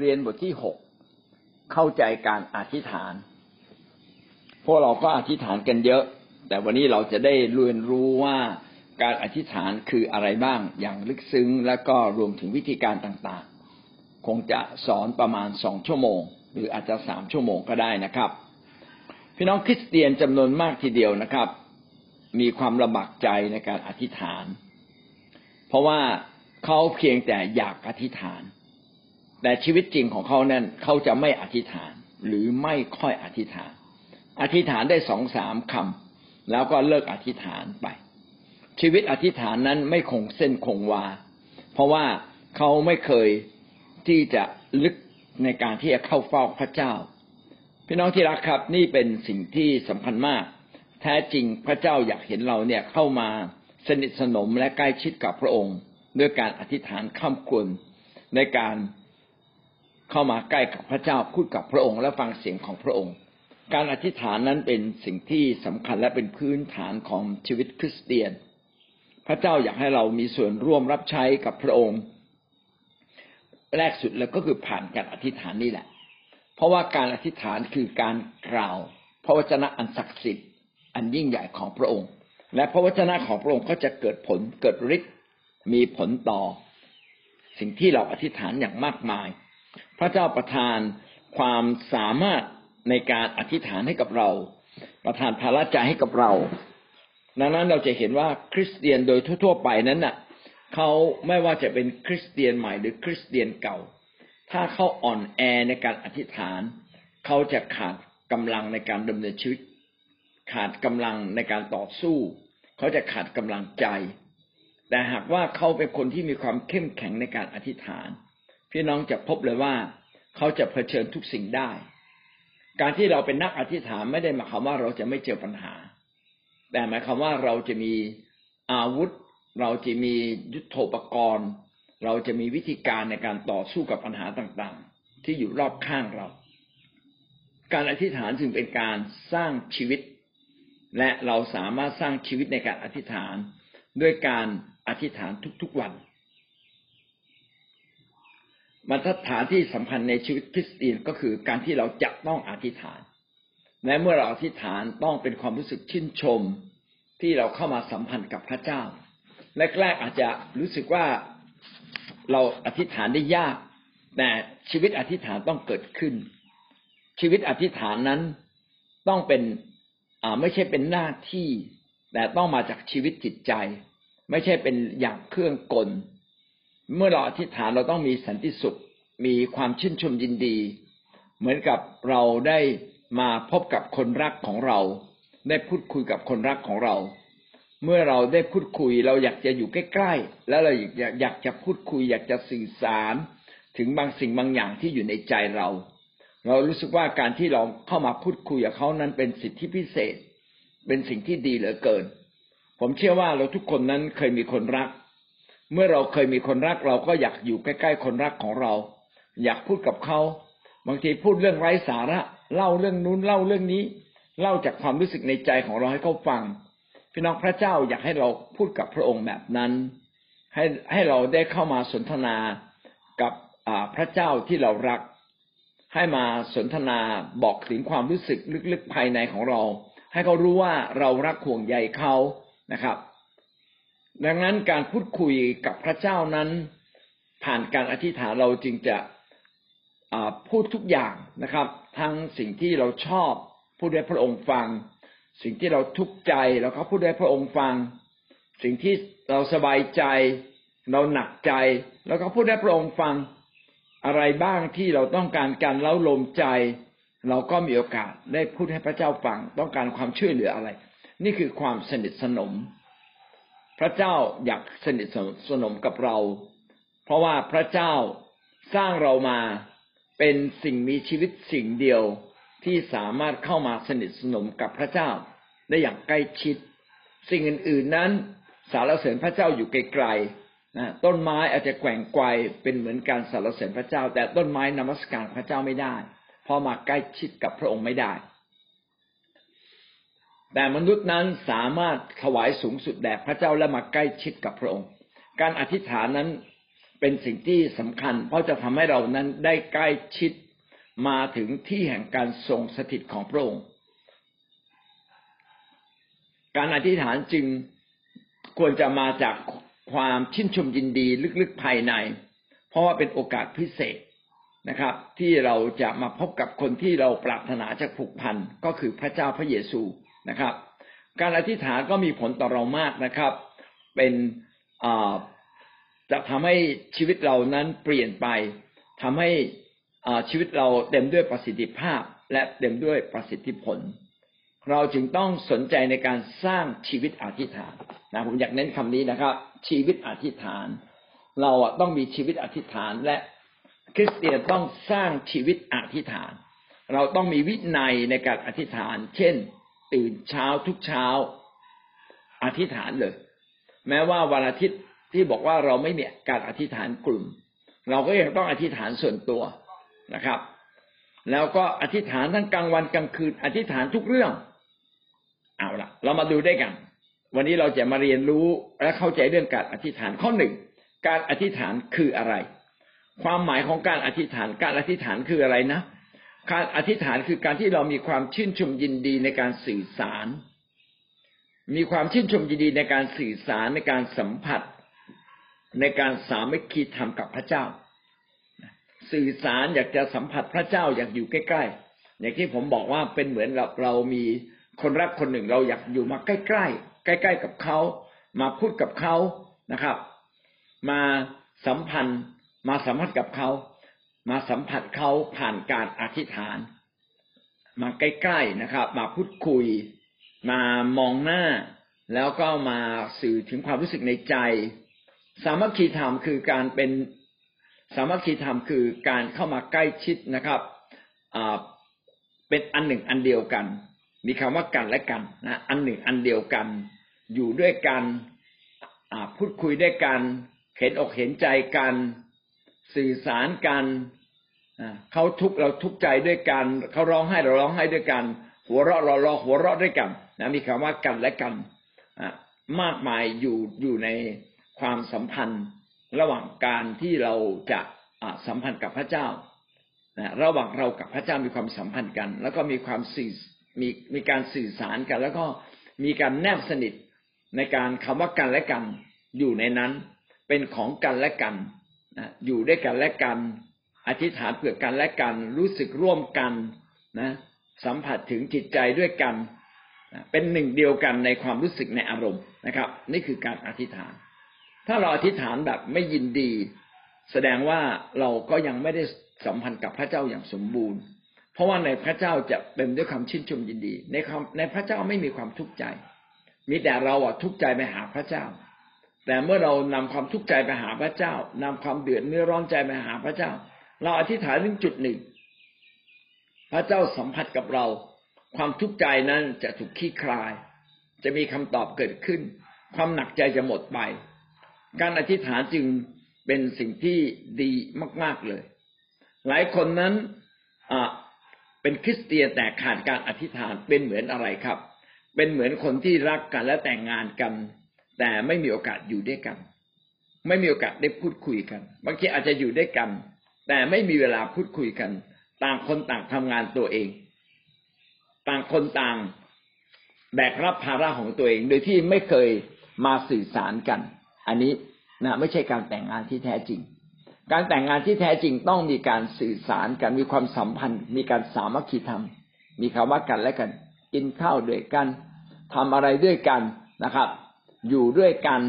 เรียนบทที่หกเข้าใจการอธิษฐาน พวกเราก็อธิษฐานกันเยอะ แต่วันนี้เราจะได้เรียนรู้ว่าการอธิษฐานคืออะไรบ้างอย่างลึกซึ้ง แล้วก็รวมถึงวิธีการต่างๆ คงจะสอนประมาณสองชั่วโมง หรืออาจจะสามชั่วโมงก็ได้นะครับ พี่น้องคริสเตียนจำนวนมากทีเดียวนะครับ มีความลำบากใจในการอธิษฐาน เพราะว่าเขาเพียงแต่อยากอธิษฐาน แต่ชีวิตจริงของเขานั้นเขาจะไม่อธิษฐานหรือไม่ค่อยอธิษฐาน อธิษฐานได้สองสามคำแล้วก็เลิกอธิษฐานไป ชีวิตอธิษฐานนั้นไม่คงเส้นคงวา เพราะว่าเขาไม่เคยที่จะลึกในการที่จะเข้าเฝ้าพระเจ้า พี่น้องที่รักครับนี่เป็นสิ่งที่สำคัญมาก แท้จริงพระเจ้าอยากเห็นเราเนี่ยเข้ามาสนิทสนมและใกล้ชิดกับพระองค์ ด้วยการอธิษฐานข้ามควรในการ เข้ามาใกล้กับพระเจ้าพูดกับพระองค์ และฟังเสียงของพระองค์ การอธิษฐานนั้นเป็นสิ่งที่สำคัญและเป็นพื้นฐานของชีวิตคริสเตียน พระเจ้าอยากให้เรามีส่วนร่วมรับใช้กับพระองค์ แรกสุดแล้วก็คือผ่านการอธิษฐานนี่แหละ เพราะว่าการอธิษฐานคือการกล่าว พระวจนะอันศักดิ์สิทธิ์ อันยิ่งใหญ่ของพระองค์ และพระวจนะของพระองค์ก็จะเกิดผลเกิดฤทธิ์มีผลต่อ สิ่งที่เราอธิษฐานอย่างมากมาย พระเจ้าประทานความสามารถในการอธิษฐานให้กับเรา ประทานภาระใจให้กับเรา ดังนั้นเราจะเห็นว่าคริสเตียนโดยทั่ว ๆ ไปนั้นน่ะเขาไม่ว่าจะเป็นคริสเตียนใหม่หรือคริสเตียนเก่า ถ้าเขาอ่อนแอในการอธิษฐานเขาจะขาดกำลังในการดำเนินชีวิต ขาดกำลังในการต่อสู้ เขาจะขาดกำลังใจ แต่หากว่าเขาเป็นคนที่มีความเข้มแข็งในการอธิษฐาน พี่น้องจะพบเลยว่าเขาจะเผชิญทุกสิ่งได้ การที่เราเป็นนักอธิษฐานไม่ได้หมายความว่าเราจะไม่เจอปัญหา แต่หมายความว่าเราจะมีอาวุธ เราจะมียุทโธปกรณ์ เราจะมีวิธีการในการต่อสู้กับปัญหาต่างๆ ที่อยู่รอบข้างเรา การอธิษฐานจึงเป็นการสร้างชีวิต และเราสามารถสร้างชีวิตในการอธิษฐานด้วยการอธิษฐานทุกๆวัน บรรทัดฐานที่สำคัญในชีวิตคริสเตียนก็คือการที่เราจะต้องอธิษฐานและเมื่อเราอธิษฐานต้องเป็นความรู้สึกชื่นชม ที่เราเข้ามาสัมพันธ์กับพระเจ้าแรกๆอาจจะรู้สึกว่าเราอธิษฐานได้ยาก แต่ชีวิตอธิษฐานต้องเกิดขึ้น ชีวิตอธิษฐานนั้นต้องเป็นไม่ใช่เป็นหน้าที่ แต่ต้องมาจากชีวิตจิตใจ ไม่ใช่เป็นอย่างเครื่องกล เมื่อเราอธิษฐานเราต้องมีสันติสุข มีความชื่นชมยินดี เหมือนกับเราได้มาพบกับคนรักของเรา ได้พูดคุยกับคนรักของเรา เมื่อเราได้พูดคุยเราอยากจะอยู่ใกล้ๆแล้วเราอยากอยากจะพูดคุย อยากจะสื่อสาร ถึงบางสิ่งบางอย่างที่อยู่ในใจเรา เรารู้สึกว่าการที่เราเข้ามาพูดคุยกับเขานั้นเป็นสิทธิพิเศษ เป็นสิ่งที่ดีเหลือเกิน ผมเชื่อว่าเราทุกคนนั้นเคยมีคนรัก เมื่อเราเคยมีคนรักเราก็อยากอยู่ใกล้ๆคนรักของเรา อยากพูดกับเขาบางทีพูดเรื่องไร้สาระ เล่าเรื่องนู้นเล่าเรื่องนี้ เล่าจากความรู้สึกในใจของเราให้เขาฟัง พี่น้องพระเจ้าอยากให้เราพูดกับพระองค์แบบนั้น ให้ให้เราได้เข้ามาสนทนากับพระเจ้าที่เรารัก ให้มาสนทนาบอกถึงความรู้สึกลึกๆภายในของเรา ให้เขารู้ว่าเรารักห่วงใยเขานะครับ ดังนั้นการพูดคุยกับพระเจ้านั้น ผ่านการอธิษฐานเราจึงจะพูดทุกอย่างนะครับ ทั้งสิ่งที่เราชอบพูดให้พระองค์ฟัง สิ่งที่เราทุกข์ใจเราก็พูดให้พระองค์ฟัง สิ่งที่เราสบายใจ เราหนักใจแล้วก็พูดให้พระองค์ฟังอะไรบ้างที่เราต้องการการเล้าลมใจ เราก็มีโอกาสได้พูดให้พระเจ้าฟัง ต้องการความช่วยเหลืออะไร นี่คือความสนิทสนม พระเจ้าอยากสนิทสนมกับเรา เพราะว่าพระเจ้าสร้างเรามาเป็นสิ่งมีชีวิตสิ่งเดียวที่สามารถเข้ามาสนิทสนมกับพระเจ้าได้อย่างใกล้ชิด สิ่งอื่น ๆนั้นสารเสริญพระเจ้าอยู่ไกลๆนะต้นไม้อาจจะแกว่งไกวเป็นเหมือนการสารเสริญพระเจ้า แต่ต้นไม้นมัสการพระเจ้าไม่ได้ เพราะมาใกล้ชิดกับพระองค์ไม่ได้ แต่มนุษย์นั้นสามารถถวายสูงสุดแด่พระเจ้าและมาใกล้ชิดกับพระองค์ การอธิษฐานนั้นเป็นสิ่งที่สำคัญ เพราะจะทำให้เรานั้นได้ใกล้ชิดมาถึงที่แห่งการทรงสถิตของพระองค์ การอธิษฐานจึงควรจะมาจากความชื่นชมยินดีลึกๆภายใน เพราะว่าเป็นโอกาสพิเศษนะครับ ที่เราจะมาพบกับคนที่เราปรารถนาจะผูกพันก็คือพระเจ้าพระเยซู นะครับ การอธิษฐานก็มีผลต่อเรามากนะครับ เป็นจะทำให้ชีวิตเรานั้นเปลี่ยนไปทำให้ชีวิตเราเต็มด้วยประสิทธิภาพ และเต็มด้วยประสิทธิผล เราจึงต้องสนใจในการสร้างชีวิตอธิษฐานนะผมอยากเน้นคำนี้นะครับ ชีวิตอธิษฐาน เราต้องมีชีวิตอธิษฐานและคริสเตียนต้องสร้างชีวิตอธิษฐาน เราต้องมีวินัยในการอธิษฐาน เช่น ตื่นเช้าทุกเช้า อธิษฐานเลย แม้ว่าวันอาทิตย์ที่บอกว่าเราไม่มีการอธิษฐานกลุ่ม เราก็ยังต้องอธิษฐานส่วนตัวนะครับ แล้วก็อธิษฐานทั้งกลางวันกลางคืน อธิษฐานทุกเรื่องเอาละเรามาดูได้กัน วันนี้เราจะมาเรียนรู้และเข้าใจเรื่องการอธิษฐานข้อหนึ่งการอธิษฐานคืออะไร ความหมายของการอธิษฐานการอธิษฐานคืออะไรนะ การอธิษฐานคือการที่เรามีความชื่นชมยินดีในการสื่อสาร มีความชื่นชมยินดีในการสื่อสารในการสัมผัส ในการสามัคคีธรรมกับพระเจ้า สื่อสารอยากจะสัมผัสพระเจ้าอยากอยู่ใกล้ๆ อย่างที่ผมบอกว่าเป็นเหมือนเราเรามีคนรักคนหนึ่งเราอยากอยู่มาใกล้ๆใกล้ ๆกับเขามาพูดกับเขานะครับ มาสัมพันธ์มาสัมผัสกับเขา มาสัมผัสเขาผ่านการอธิษฐาน มาใกล้ๆนะครับ มาพูดคุย มามองหน้า แล้วก็มาสื่อถึงความรู้สึกในใจ สามัคคีธรรมคือการเป็นสามัคคีธรรมคือการเข้ามาใกล้ชิดนะครับเป็นอันหนึ่งอันเดียวกัน มีคำว่ากันและกันนะอันหนึ่งอันเดียวกัน อยู่ด้วยกันพูดคุยด้วยกัน เห็นอกเห็นใจกัน สื่อสารกัน เขาทุกเราทุกใจด้วยกันเขาร้องไห้เราร้องไห้ด้วยกัน หัวเราะเราเราหัวเราะด้วยกันนะมีคำว่ากันและกันมากมายอยู่อยู่ในความสัมพันธ์ ระหว่างการที่เราจะสัมพันธ์กับพระเจ้าระหว่างเรากับพระเจ้ามีความสัมพันธ์กัน แล้วก็มีความสื่อมีมีการสื่อสารกัน แล้วก็มีการแนบสนิทในการคำว่ากันและกันอยู่ในนั้น เป็นของกันและกันอยู่ด้วยกันและกัน อธิษฐานเผื่อกันและกัน รู้สึกร่วมกันนะ สัมผัสถึงจิตใจด้วยกัน เป็นหนึ่งเดียวกันในความรู้สึกในอารมณ์นะครับ นี่คือการอธิษฐาน ถ้าเราอธิษฐานแบบไม่ยินดี แสดงว่าเราก็ยังไม่ได้สัมพันธ์กับพระเจ้าอย่างสมบูรณ์ เพราะว่าในพระเจ้าจะเป็นด้วยความชื่นชมยินดี ในความในพระเจ้าไม่มีความทุกข์ใจ มีแต่เราอะทุกข์ใจไปหาพระเจ้า แต่เมื่อเรานำความทุกข์ใจไปหาพระเจ้านำความเดือดเนื้อร้อนใจไปหาพระเจ้า เราอธิษฐานถึงจุดหนึ่ง พระเจ้าสัมผัสกับเรา ความทุกข์ใจนั้นจะถูกขี้คลาย จะมีคำตอบเกิดขึ้น ความหนักใจจะหมดไป การอธิษฐานจึงเป็นสิ่งที่ดีมาก ๆเลย หลายคนนั้นเป็นคริสเตียนแต่ขาดการอธิษฐานเป็นเหมือนอะไรครับ เป็นเหมือนคนที่รักกันและแต่งงานกัน แต่ไม่มีโอกาสอยู่ด้วยกัน ไม่มีโอกาสได้พูดคุยกันบางทีอาจจะอยู่ด้วยกัน แต่ไม่มีเวลาพูดคุยกัน ต่างคนต่างทำงานตัวเอง ต่างคนต่างแบกรับภาระของตัวเอง โดยที่ไม่เคยมาสื่อสารกัน อันนี้นะไม่ใช่การแต่งงานที่แท้จริง การแต่งงานที่แท้จริงต้องมีการสื่อสารกันมีความสัมพันธ์ มีการสามัคคีธรรม มีคำว่ากันและกัน กินข้าวด้วยกันทำอะไรด้วยกันนะครับ อยู่ด้วยกัน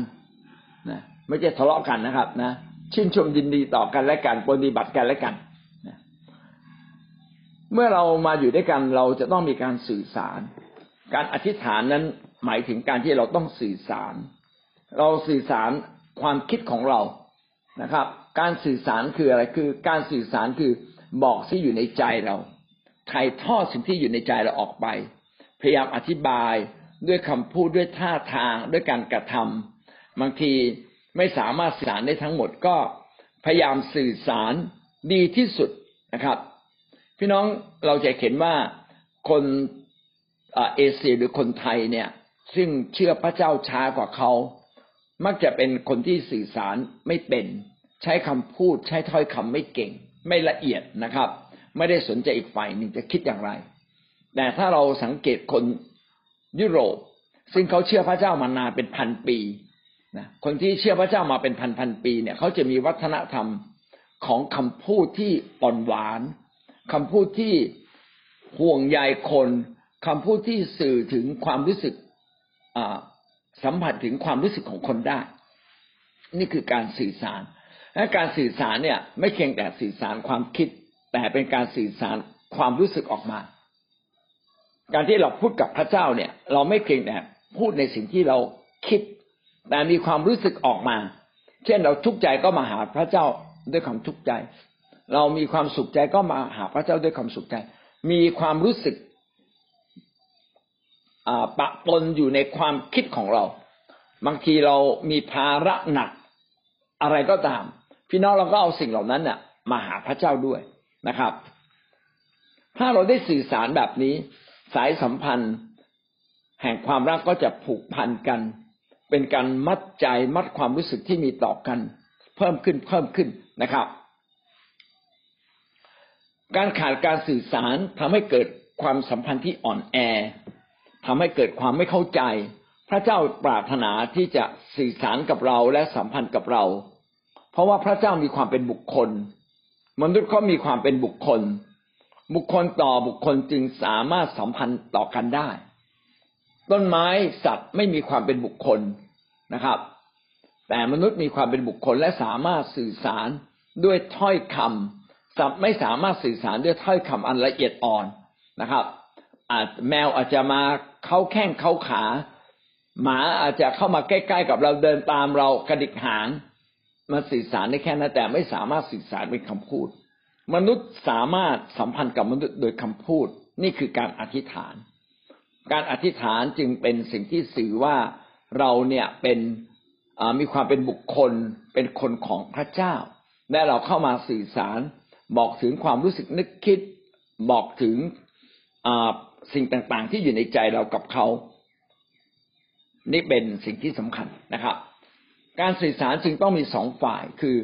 นะไม่ใช่ทะเลาะกันนะครับนะ ชื่นชมยินดีต่อกันและกันปฏิบัติกันและกันเมื่อเรามาอยู่ด้วยกันเราจะต้องมีการสื่อสาร การอธิษฐานนั้นหมายถึงการที่เราต้องสื่อสาร เราสื่อสารความคิดของเรานะครับ การสื่อสารคืออะไรคือ การสื่อสารคือบอกที่อยู่ในใจเราถ่ายทอดสิ่งที่อยู่ในใจเราออกไป พยายามอธิบายด้วยคำพูดด้วยท่าทางด้วยการกระทำบางที ไม่สามารถสื่อสารได้ทั้งหมดก็พยายามสื่อสารดีที่สุดนะครับ พี่น้องเราจะเห็นว่าคนเอเชียหรือคนไทยเนี่ย ซึ่งเชื่อพระเจ้าช้ากว่าเขา มักจะเป็นคนที่สื่อสารไม่เป็น ใช้คำพูดใช้ถ้อยคำไม่เก่ง ไม่ละเอียดนะครับ ไม่ได้สนใจอีกฝ่ายหนึ่งจะคิดอย่างไร แต่ถ้าเราสังเกตคนยุโรป ซึ่งเขาเชื่อพระเจ้ามานานเป็นพันปี นะคนที่เชื่อพระเจ้ามาเป็นพันพันปีเนี่ยเขาจะมีวัฒนธรรมของคำพูดที่อ่อนหวานคำพูดที่ห่วงใยคนคำพูดที่สื่อถึงความรู้สึกสัมผัสถึงความรู้สึกของคนได้ นี่คือการสื่อสารและการสื่อสารเนี่ย ไม่เพียงแต่สื่อสารความคิด แต่เป็นการสื่อสารความรู้สึกออกมา การที่เราพูดกับพระเจ้าเนี่ย เราไม่เพียงแต่พูดในสิ่งที่เราคิด แต่มีความรู้สึกออกมา เช่นเราทุกข์ใจก็มาหาพระเจ้าด้วยความทุกข์ใจ เรามีความสุขใจก็มาหาพระเจ้าด้วยความสุขใจ มีความรู้สึกปะปนอยู่ในความคิดของเรา บางทีเรามีภาระหนักอะไรก็ตาม พี่น้องเราก็เอาสิ่งเหล่านั้นเนี่ยมาหาพระเจ้าด้วยนะครับ ถ้าเราได้สื่อสารแบบนี้ สายสัมพันธ์ แห่งความรักก็จะผูกพันกัน เป็นการมัดใจมัดความรู้สึกที่มีต่อกัน เพิ่มขึ้นเพิ่มขึ้นนะครับ การขาดการสื่อสารทำให้เกิดความสัมพันธ์ที่อ่อนแอทำให้เกิดความไม่เข้าใจ พระเจ้าปรารถนาที่จะสื่อสารกับเราและสัมพันธ์กับเรา เพราะว่าพระเจ้ามีความเป็นบุคคล มนุษย์ก็มีความเป็นบุคคล บุคคลต่อบุคคลจึงสามารถสัมพันธ์ต่อกันได้ ต้นไม้สัตว์ไม่มีความเป็นบุคคลนะครับ แต่มนุษย์มีความเป็นบุคคลและสามารถสื่อสารด้วยถ้อยคำสัตว์ไม่สามารถสื่อสารด้วยถ้อยคำอันละเอียดอ่อนนะครับ อาจแมวอาจจะมาเขาแข้งเขาขา หมาอาจจะเข้ามาใกล้ๆกับเราเดินตามเรากระดิกหางมาสื่อสารได้แค่นั้นแต่ไม่สามารถสื่อสารเป็นคำพูด มนุษย์สามารถสัมพันธ์กับมนุษย์โดยคำพูด นี่คือการอธิษฐาน การอธิษฐานจึงเป็นสิ่งที่สื่อว่าเราเนี่ยเป็นมีความเป็นบุคคลเป็นคนของพระเจ้า และเราเข้ามาสื่อสารบอกถึงความรู้สึกนึกคิดบอกถึงสิ่งต่างๆ ที่อยู่ในใจเรากับเขา นี่เป็นสิ่งที่สำคัญนะครับ การสื่อสารจึงต้องมีสองฝ่ายคือ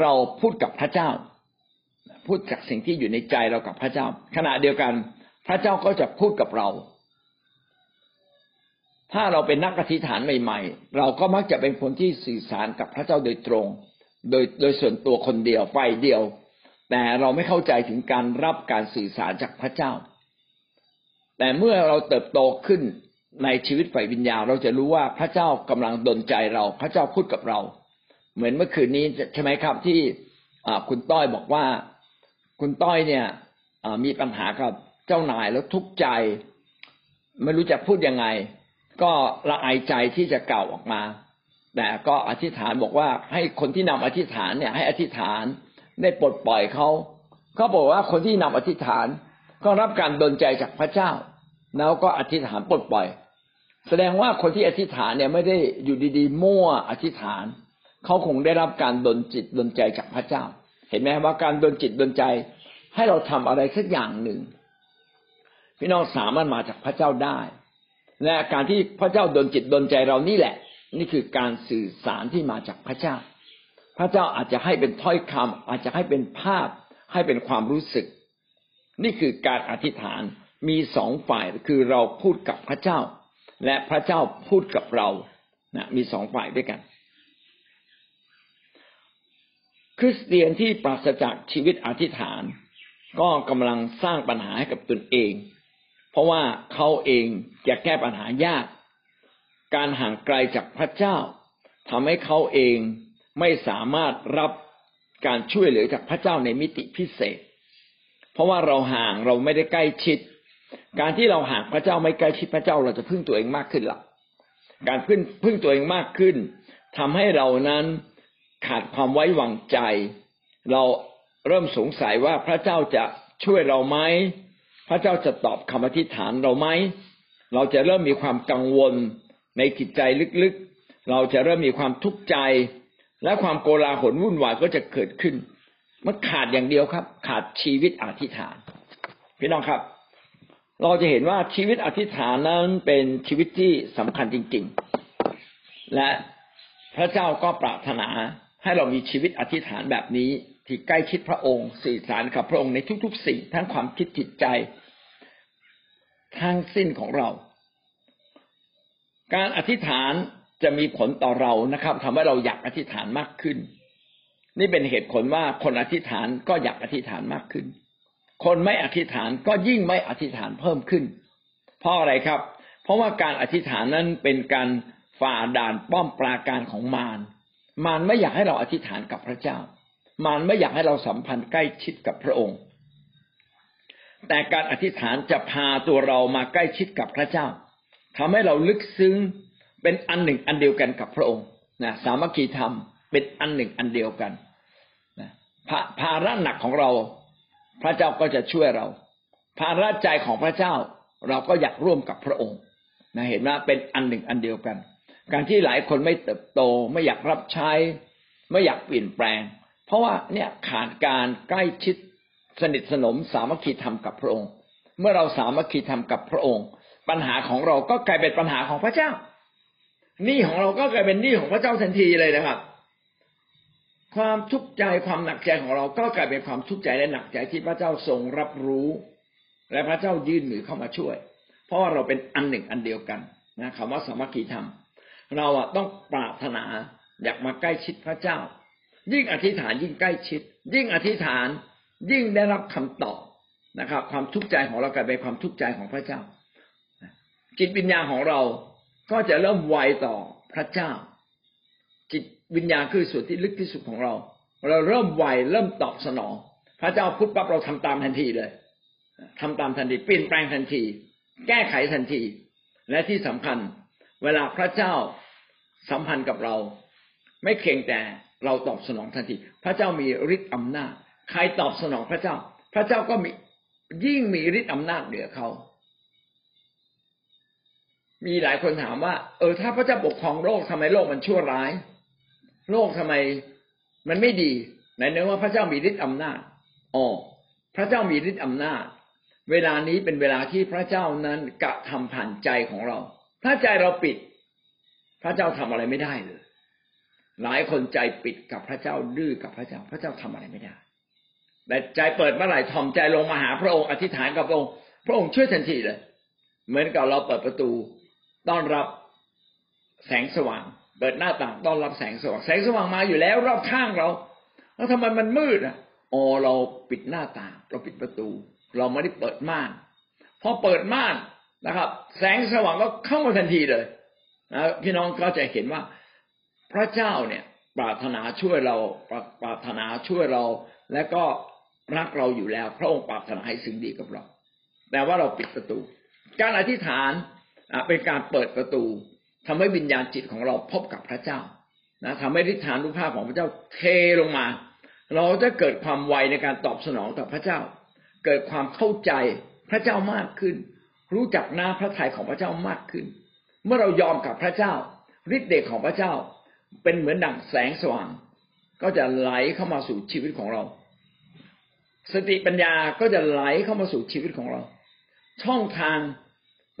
เราพูดกับพระเจ้า พูดจากสิ่งที่อยู่ในใจเรากับพระเจ้า ขณะเดียวกันพระเจ้าก็จะพูดกับเรา ถ้าเราเป็นนักอธิษฐานใหม่ ๆ เราก็มักจะเป็นคนที่สื่อสารกับพระเจ้าโดยตรง โดยโดยส่วนตัวคนเดียวฝ่ายเดียว แต่เราไม่เข้าใจถึงการรับการสื่อสารจากพระเจ้า แต่เมื่อเราเติบโตขึ้นในชีวิตฝ่ายวิญญาณเราจะรู้ว่าพระเจ้ากำลังดลใจเรา พระเจ้าพูดกับเรา เหมือนเมื่อคืนนี้ใช่ไหมครับที่คุณต้อยบอกว่าคุณต้อยเนี่ยมีปัญหากับเจ้านายแล้วทุกข์ใจ ไม่รู้จะพูดยังไง ก็ละอายใจที่จะกล่าวออกมา แต่ก็อธิษฐานบอกว่า ให้คนที่นำอธิษฐานเนี่ย ให้อธิษฐานได้ปลดปล่อยเขาเขาบอกว่าคนที่นำอธิษฐานก็รับการดลใจจากพระเจ้า แล้วก็อธิษฐานปลดปล่อย แสดงว่าคนที่อธิษฐานเนี่ยไม่ได้อยู่ดีๆ มั่วอธิษฐานเขาคงได้รับการดลจิตดลใจจากพระเจ้า เห็นไหมว่าการดลจิตดลใจ ให้เราทำอะไรสักอย่างหนึ่งพี่น้องสามารถมาจากพระเจ้าได้ และการที่พระเจ้าดลจิตดลใจเรานี่แหละ นี่คือการสื่อสารที่มาจากพระเจ้า พระเจ้าอาจจะให้เป็นถ้อยคำอาจจะให้เป็นภาพ ให้เป็นความรู้สึก นี่คือการอธิษฐานมีสองฝ่ายคือเราพูดกับพระเจ้า และพระเจ้าพูดกับเรานะมีสองฝ่ายด้วยกัน คริสเตียนที่ปราศจากชีวิตอธิษฐาน ก็กำลังสร้างปัญหาให้กับตนเอง เพราะว่าเขาเองจะแก้ปัญหายาก การห่างไกลจากพระเจ้าทำให้เขาเองไม่สามารถรับการช่วยเหลือจากพระเจ้าในมิติพิเศษ เพราะว่าเราห่างเราไม่ได้ใกล้ชิด การที่เราห่างพระเจ้าไม่ใกล้ชิดพระเจ้าเราจะพึ่งตัวเองมากขึ้นละการพึ่งพึ่งตัวเองมากขึ้นทำให้เรานั้นขาดความไว้วางใจ เราเริ่มสงสัยว่าพระเจ้าจะช่วยเราไหม พระเจ้าจะตอบคำอธิษฐานเราไหม เราจะเริ่มมีความกังวลในจิตใจลึกๆ เราจะเริ่มมีความทุกข์ใจ และความโกลาหลวุ่นวายก็จะเกิดขึ้น มันขาดอย่างเดียวครับ ขาดชีวิตอธิษฐาน พี่น้องครับ เราจะเห็นว่าชีวิตอธิษฐานนั้นเป็นชีวิตที่สำคัญจริง ๆ และพระเจ้าก็ปรารถนาให้เรามีชีวิตอธิษฐานแบบนี้ ที่ใกล้ชิดพระองค์สื่อสารกับพระองค์ในทุกๆสิ่งทั้งความคิดจิตใจทั้งสิ้นของเรา การอธิษฐานจะมีผลต่อเรานะครับทำให้เราอยากอธิษฐานมากขึ้น นี่เป็นเหตุผลว่าคนอธิษฐานก็อยากอธิษฐานมากขึ้น คนไม่อธิษฐานก็ยิ่งไม่อธิษฐานเพิ่มขึ้น เพราะอะไรครับ เพราะว่าการอธิษฐานนั้นเป็นการฝ่าด่านป้อมปราการของมารมารไม่อยากให้เราอธิษฐานกับพระเจ้า มารไม่อยากให้เราสัมพันธ์ใกล้ชิดกับพระองค์ แต่การอธิษฐานจะพาตัวเรามาใกล้ชิดกับพระเจ้าทำให้เราลึกซึ้งเป็นอันหนึ่งอันเดียวกันกับพระองค์นะสามัคคีธรรมเป็นอันหนึ่งอันเดียวกันนะภาระหนักของเรา พระเจ้าก็จะช่วยเรา ภาระใจของพระเจ้าเราก็อยากร่วมกับพระองค์นะเห็นว่าเป็นอันหนึ่งอันเดียวกัน การที่หลายคนไม่เติบโตไม่อยากรับใช้ ไม่อยากเปลี่ยนแปลง เพราะว่าเนี่ยขาดการใกล้ชิดสนิทสนมสามัคคีธรรมกับพระองค์ เมื่อเราสามัคคีธรรมกับพระองค์ ปัญหาของเราก็กลายเป็นปัญหาของพระเจ้าหนี้ของเราก็กลายเป็นหนี้ของพระเจ้าทันทีเลยนะครับ ความทุกข์ใจความหนักใจของเราก็กลายเป็นความทุกข์ใจและหนักใจที่พระเจ้าทรงรับรู้ และพระเจ้ายื่นมือเข้ามาช่วย เพราะว่าเราเป็นอันหนึ่งอันเดียวกันนะคำว่าสามัคคีธรรม เราอะต้องปรารถนาอยากมาใกล้ชิดพระเจ้า ยิ่งอธิษฐานยิ่งใกล้ชิด ยิ่งอธิษฐานยิ่งได้รับคำตอบนะครับ ความทุกข์ใจของเรากลายเป็นความทุกข์ใจของพระเจ้า จิตวิญญาณของเราก็จะเริ่มไวต่อพระเจ้า จิตวิญญาณคือส่วนที่ลึกที่สุดของเรา เราเริ่มไวเริ่มตอบสนอง พระเจ้าพูดปั๊บเราทำตามทันทีเลยทำตามทันทีเปลี่ยนแปลงทันที แก้ไขทันที และที่สำคัญ เวลาพระเจ้าสัมพันธ์กับเรา ไม่เพียงแต่ เราตอบสนองทันที พระเจ้ามีฤทธิ์อำนาจ ใครตอบสนองพระเจ้า พระเจ้าก็มียิ่งมีฤทธิ์อำนาจเหนือเขา มีหลายคนถามว่า เออ ถ้าพระเจ้าปกครองโลกทำไมโลกมันชั่วร้าย โลกทำไมมันไม่ดีไหนเนื้อว่าพระเจ้ามีฤทธิ์อำนาจอ๋อพระเจ้ามีฤทธิ์อำนาจ เวลานี้เป็นเวลาที่พระเจ้านั้นกระทำผ่านใจของเรา ถ้าใจเราปิด พระเจ้าทำอะไรไม่ได้เลย หลายคนใจปิดกับพระเจ้าดื้อกับพระเจ้า พระเจ้าทำอะไรไม่ได้ แต่ใจเปิดเมื่อไหร่ทอมใจลงมาหาพระองค์อธิษฐานกับพระองค์ พระองค์ช่วยทันทีเลย เหมือนกับเราเปิดประตู ต้อนรับแสงสว่าง เปิดหน้าต่างต้อนรับแสงสว่าง แสงสว่างมาอยู่แล้วรอบข้างเรา แล้วทำไมมันมืดอะอ๋อเราปิดหน้าต่าง เราปิดประตู เราไม่ได้เปิดม่านพอเปิดม่านนะครับ แสงสว่างก็เข้ามาทันทีเลยนะพี่น้องก็จะเห็นว่า พระเจ้าเนี่ยปรารถนาช่วยเราปรารถนาช่วยเรา และก็รักเราอยู่แล้ว พระองค์ปรารถนาให้สิ่งดีกับเรา แต่ว่าเราปิดประตู การอธิษฐานเป็นการเปิดประตูทำให้วิญญาณจิตของเราพบกับพระเจ้านะทำให้ทิฏฐานุภาพของพระเจ้าเทลงมา เราจะเกิดความไวในการตอบสนองต่อพระเจ้า เกิดความเข้าใจพระเจ้ามากขึ้น รู้จักหน้าพระทัยของพระเจ้ามากขึ้น เมื่อเรายอมกับพระเจ้าฤทธิ์เดชของพระเจ้า เป็นเหมือนดั่งแสงสว่าง ก็จะไหลเข้ามาสู่ชีวิตของเรา สติปัญญาก็จะไหลเข้ามาสู่ชีวิตของเรา ช่องทาง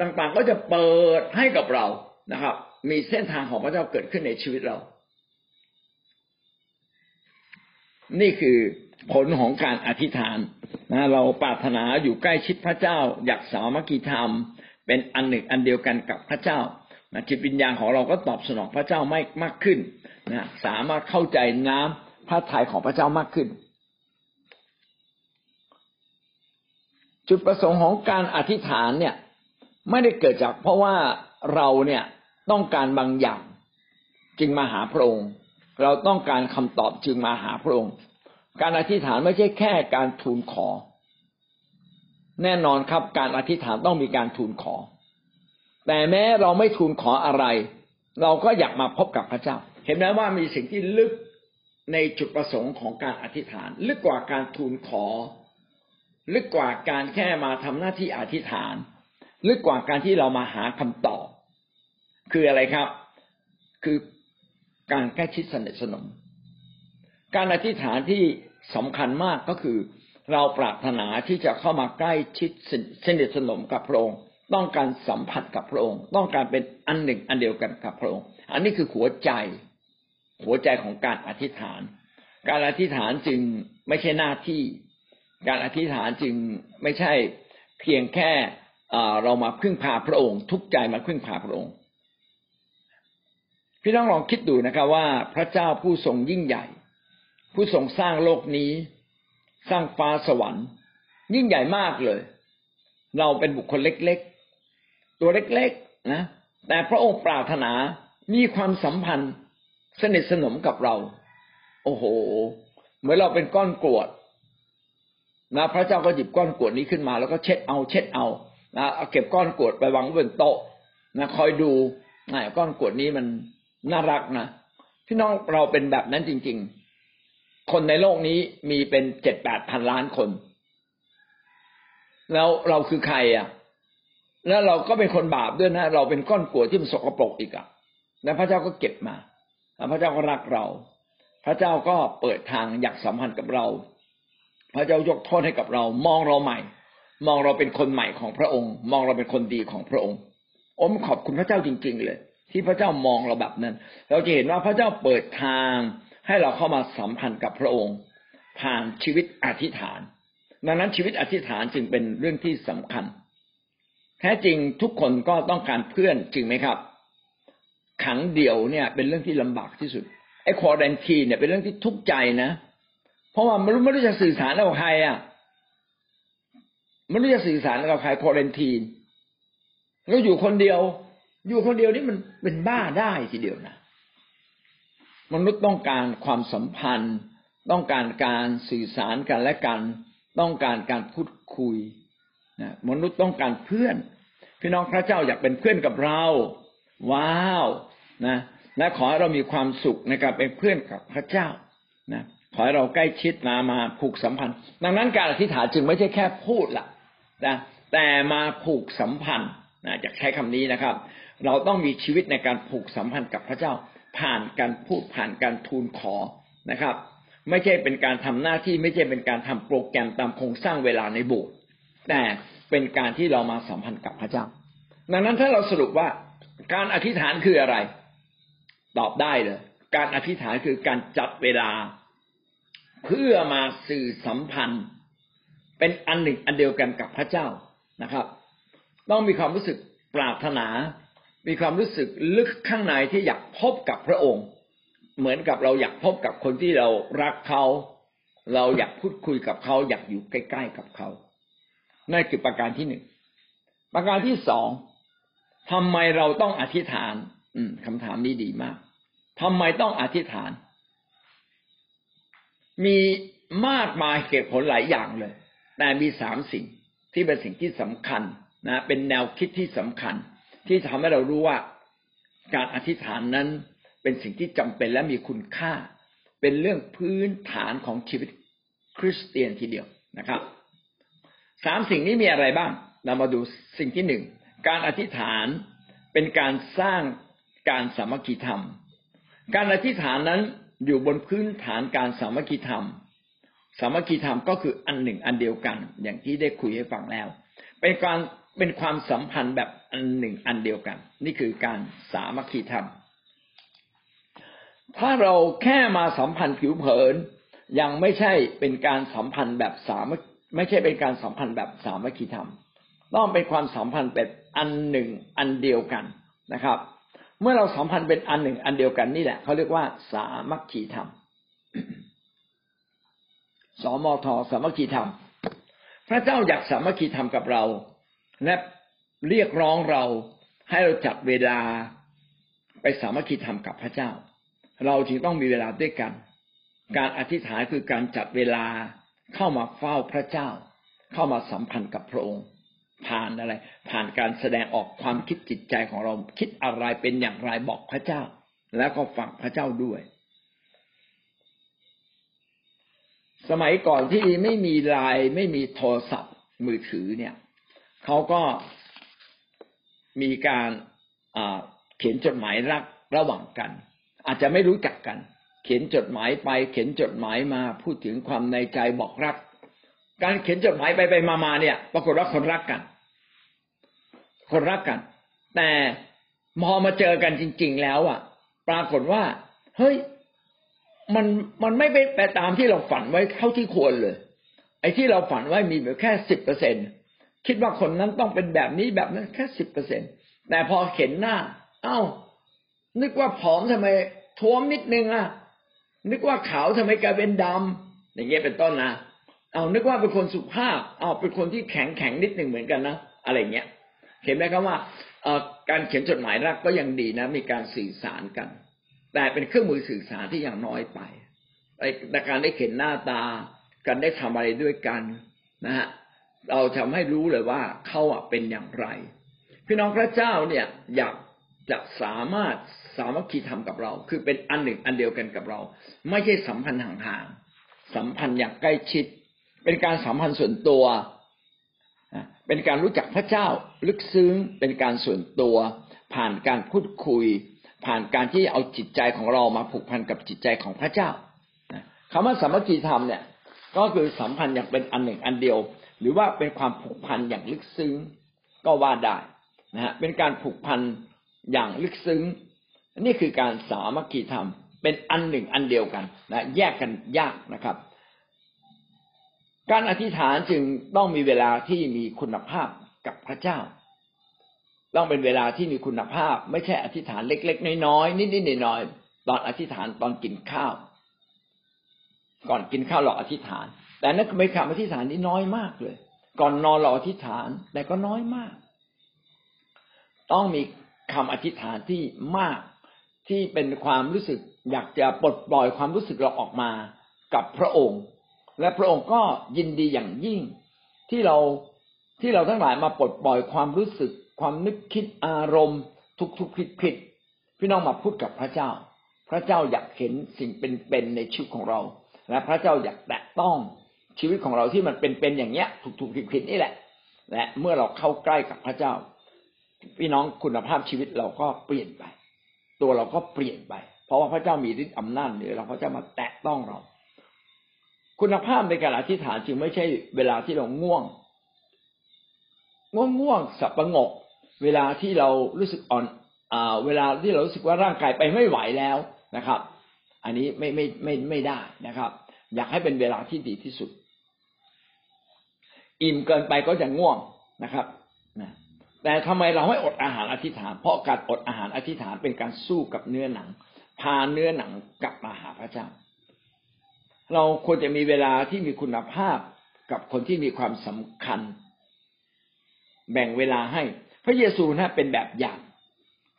ต่างๆก็จะเปิดให้กับเรานะครับ มีเส้นทางของพระเจ้าเกิดขึ้นในชีวิตเรา นี่คือผลของการอธิษฐานนะเราปรารถนาอยู่ใกล้ชิดพระเจ้า อยากสามัคคีธรรม เป็นอันหนึ่งอันเดียวกันกับพระเจ้า นะจิตวิญญาณของเราก็ตอบสนองพระเจ้าไม่มากขึ้นนะสามารถเข้าใจน้ำพระทัยของพระเจ้ามากขึ้น จุดประสงค์ของการอธิษฐานเนี่ย ไม่ได้เกิดจากเพราะว่าเราเนี่ยต้องการบางอย่างจึงมาหาพระองค์ เราต้องการคำตอบจึงมาหาพระองค์ การอธิษฐานไม่ใช่แค่การทูลขอ แน่นอนครับการอธิษฐานต้องมีการทูลขอ แต่แม้เราไม่ทูลขออะไร เราก็อยากมาพบกับพระเจ้า เห็นไหมว่ามีสิ่งที่ลึกในจุดประสงค์ของการอธิษฐาน ลึกกว่าการทูลขอ ลึกกว่าการแค่มาทำหน้าที่อธิษฐาน ลึกกว่าการที่เรามาหาคำตอบ คืออะไรครับ คือการใกล้ชิดสนิทสนม การอธิษฐานที่สำคัญมากก็คือ เราปรารถนาที่จะเข้ามาใกล้ชิดสนิทสนมกับพระองค์ ต้องการสัมผัสกับพระองค์ ต้องการเป็นอันหนึ่งอันเดียวกันกับพระองค์ อันนี้คือหัวใจ หัวใจของการอธิษฐาน การอธิษฐานจึงไม่ใช่หน้าที่ การอธิษฐานจึงไม่ใช่เพียงแค่เรามาพึ่งพาพระองค์ ทุกใจมาพึ่งพาพระองค์ พี่น้องลองคิดดูนะครับว่าพระเจ้าผู้ทรงยิ่งใหญ่ ผู้ทรงสร้างโลกนี้ สร้างฟ้าสวรรค์ ยิ่งใหญ่มากเลย เราเป็นบุคคลเล็ก ตัวเล็กๆนะแต่พระองค์ปรารถนามีความสัมพันธ์สนิทสนมกับเรา โอ้โห เหมือนเราเป็นก้อนกรวดนะพระเจ้าก็หยิบก้อนกรวดนี้ขึ้นมา แล้วก็เช็ดเอา เช็ดเอานะเอาเก็บก้อนกรวดไปวางบนโต๊ะนะคอยดูนะก้อนกรวดนี้มันน่ารักนะพี่น้องเราเป็นแบบนั้นจริง ๆ คนในโลกนี้มีเป็นเจ็ดแปดพันล้านคน แล้วเราคือใครอะ แล้วเราก็เป็นคนบาปด้วยนะ เราเป็นก้อนกรวที่มันสกปรกอีกอะแล้วพระเจ้าก็เก็บมาพระเจ้าก็รักเรา พระเจ้าก็เปิดทางอยากสัมพันธ์กับเรา พระเจ้ายกโทษให้กับเรา มองเราใหม่ มองเราเป็นคนใหม่ของพระองค์ มองเราเป็นคนดีของพระองค์อมขอบคุณพระเจ้าจริง ๆ เลย ที่พระเจ้ามองเราแบบนั้น เราจะเห็นว่าพระเจ้าเปิดทางให้เราเข้ามาสัมพันธ์กับพระองค์ ผ่านชีวิตอธิษฐาน ดังนั้นชีวิตอธิษฐานจึงเป็นเรื่องที่สำคัญ แท้จริงทุกคนก็ต้องการเพื่อนจริงไหมครับ ขังเดี่ยวเนี่ย เป็นเรื่องที่ลำบากที่สุดไอ้ควอรันทีเนี่ยเป็นเรื่องที่ทุกข์ใจนะ เพราะว่าไม่รู้ไม่รู้จะสื่อสารกับใครอะไม่รู้จะสื่อสารกับใครควอรันทีแล้วอยู่คนเดียว อยู่คนเดียวนี่มันเป็นบ้าได้ทีเดียวนะมนุษย์ต้องการความสัมพันธ์ ต้องการการสื่อสารกันและกัน ต้องการการพูดคุย นะมนุษย์ต้องการเพื่อน พี่น้องพระเจ้าอยากเป็นเพื่อนกับเรา ว้าวนะและขอให้เรามีความสุขในการเป็นเพื่อนกับพระเจ้านะขอให้เราใกล้ชิดมามาผูกสัมพันธ์ ดังนั้นการอธิษฐานจึงไม่ใช่แค่พูดละนะแต่มาผูกสัมพันธ์นะจะใช้คำนี้นะครับ เราต้องมีชีวิตในการผูกสัมพันธ์กับพระเจ้า ผ่านการพูดผ่านการทูลขอนะครับ ไม่ใช่เป็นการทำหน้าที่ไม่ใช่เป็นการทำโปรแกรมตามโครงสร้างเวลาในโบสถ์ แต่เป็นการที่เรามาสัมพันธ์กับพระเจ้า ดังนั้นถ้าเราสรุปว่าการอธิษฐานคืออะไร ตอบได้เลย การอธิษฐานคือการจัดเวลา เพื่อมาสื่อสัมพันธ์ เป็นอันหนึ่งอันเดียวกันกับพระเจ้านะครับ ต้องมีความรู้สึกปรารถนา มีความรู้สึกลึกข้างในที่อยากพบกับพระองค์ เหมือนกับเราอยากพบกับคนที่เรารักเขา เราอยากพูดคุยกับเขา อยากอยู่ใกล้ ๆ กับเขา นั่นคือประการที่หนึ่งประการที่สองทำไมเราต้องอธิษฐาน อืมคำถามนี้ดีมากทำไมต้องอธิษฐาน มีมากมายเหตุผลหลายอย่างเลย แต่มีสามสิ่งที่เป็นสิ่งที่สำคัญนะเป็นแนวคิดที่สำคัญ ที่ทำให้เรารู้ว่าการอธิษฐานนั้นเป็นสิ่งที่จำเป็นและมีคุณค่า เป็นเรื่องพื้นฐานของชีวิตคริสเตียนทีเดียวนะครับ สามสิ่งนี้มีอะไรบ้าง เรามาดูสิ่งที่หนึ่งการอธิษฐานเป็นการสร้างการสามัคคีธรรม การอธิษฐานนั้นอยู่บนพื้นฐานการสามัคคีธรรม สามัคคีธรรมก็คืออันหนึ่งอันเดียวกัน อย่างที่ได้คุยให้ฟังแล้ว เป็นการเป็นความสัมพันธ์แบบอันหนึ่งอันเดียวกัน นี่คือการสามัคคีธรรม ถ้าเราแค่มาสัมพันธ์ผิวเผินยังไม่ใช่เป็นการสัมพันธ์แบบสามัค ไม่ใช่เป็นการสัมพันธ์แบบสามัคคีธรรม ต้องเป็นความสัมพันธ์เป็นอันหนึ่งอันเดียวกันนะครับ เมื่อเราสัมพันธ์เป็นอันหนึ่งอันเดียวกันนี่แหละเขาเรียกว่าสามัคคีธรรม สมทสามัคคีธรรม พระเจ้าอยากสามัคคีธรรมกับเราและเรียกร้องเราให้เราจัดเวลาไปสามัคคีธรรมกับพระเจ้า เราจึงต้องมีเวลาด้วยกัน การอธิษฐานคือการจัดเวลา เข้ามาเฝ้าพระเจ้า เข้ามาสัมพันธ์กับพระองค์ ผ่านอะไร ผ่านการแสดงออกความคิดจิตใจของเราคิดอะไรเป็นอย่างไรบอกพระเจ้า แล้วก็ฟังพระเจ้าด้วย สมัยก่อนที่ไม่มีไลน์ไม่มีโทรศัพท์มือถือเนี่ยเขาก็มีการเขียนจดหมายรักระหว่างกัน อาจจะไม่รู้จักกัน ขียนจดหมายไป เขียนจดหมายมาพูดถึงความในใจบอกรัก การเขียนจดหมายไปไปมาๆเนี่ย ปรากฏว่าคนรักกัน คนรักกัน แต่พอมาเจอกันจริง ๆ แล้วอะ ปรากฏว่า เฮ้ย มันมันไม่ไปตามที่เราฝันไว้เท่าที่ควรเลย ไอ้ที่เราฝันไว้มีแค่สิบเปอร์เซ็นคิดว่าคนนั้นต้องเป็นแบบนี้แบบนั้นแค่สิบเปอร์เซ็นแต่พอเห็นหน้า เอ้า นึกว่าผอมทำไมท้วมนิดนึงอะ นึกว่าขาวทำไมกลายเป็นดำอย่างเงี้ยเป็นต้นนะเอานึกว่าเป็นคนสุภาพเอาเป็นคนที่แข็งแข็งนิดหนึ่งเหมือนกันนะอะไรเงี้ยเห็นไหมครับว่าการเขียนจดหมายรักก็ยังดีนะ มีการสื่อสารกัน แต่เป็นเครื่องมือสื่อสารที่ยังน้อยไปแต่การได้เห็นหน้าตา การได้ทำอะไรด้วยกันนะฮะเราทำให้รู้เลยว่าเขาอะเป็นอย่างไร พี่น้องพระเจ้าเนี่ยอยากจะสามารถ สามัคคีธรรมกับเรา คือเป็นอันหนึ่งอันเดียวกันกับเรา ไม่ใช่สัมพันธ์ห่างๆสัมพันธ์อย่างใกล้ชิด เป็นการสัมพันธ์ส่วนตัวเป็นการรู้จักพระเจ้าลึกซึ้งเป็นการส่วนตัว ผ่านการพูดคุย ผ่านการที่เอาจิตใจของเรามาผูกพันกับจิตใจของพระเจ้าคำว่าสามัคคีธรรมเนี่ยก็คือสัมพันธ์อย่างเป็นอันหนึ่งอันเดียว หรือว่าเป็นความผูกพันอย่างลึกซึ้งก็ว่าได้นะฮะเป็นการผูกพันอย่างลึกซึ้ง นี่คือการสามัคคีธรรม เป็นอันหนึ่งอันเดียวกันนะแยกกันยากนะครับ การอธิษฐานจึงต้องมีเวลาที่มีคุณภาพกับพระเจ้า ต้องเป็นเวลาที่มีคุณภาพ ไม่ใช่อธิษฐานเล็ก ๆ น้อยๆนิดๆหน่อยๆตอนอธิษฐานตอนกินข้าว ก่อนกินข้าวเราอธิษฐาน แต่นั่นไม่คำอธิษฐานนี้น้อยมากเลย ก่อนนอนเราอธิษฐานแต่ก็น้อยมาก ต้องมีคำอธิษฐานที่มาก ที่เป็นความรู้สึก อยากจะปลดปล่อยความรู้สึกเราออกมากับพระองค์ และพระองค์ก็ยินดีอย่างยิ่ง ที่เราที่เราทั้งหลายมาปลดปล่อยความรู้สึก ความนึกคิดอารมณ์ ทุกๆผิดผิดพี่น้องมาพูดกับพระเจ้า พระเจ้าอยากเห็นสิ่งเป็นๆในชีวิตของเรา และพระเจ้าอยากแตะต้องชีวิตของเราที่มันเป็นๆอย่างเนี้ยถูกๆผิดๆนี่แหละ และเมื่อเราเข้าใกล้กับพระเจ้า พี่น้องคุณภาพชีวิตเราก็เปลี่ยนไป ตัวเราก็เปลี่ยนไป เพราะว่าพระเจ้ามีฤทธิ์อำนาจเหนือเราพระเจ้ามาแตะต้องเรา คุณภาพในการอธิษฐานจึงไม่ใช่เวลาที่เราง่วง ง่วงง่วงสับประงก เวลาที่เรารู้สึกอ่อนอ่าเวลาที่เรารู้สึกว่าร่างกายไปไม่ไหวแล้วนะครับ อันนี้ไม่ไม่ไม่ไม่ได้นะครับ อยากให้เป็นเวลาที่ดีที่สุด อิ่มเกินไปก็จะง่วงนะครับ แต่ทำไมเราไม่อดอาหารอธิษฐาน เพราะการอดอาหารอธิษฐานเป็นการสู้กับเนื้อหนัง พาเนื้อหนังกลับมาหาพระเจ้า เราควรจะมีเวลาที่มีคุณภาพกับคนที่มีความสำคัญ แบ่งเวลาให้ พระเยซูนะเป็นแบบอย่าง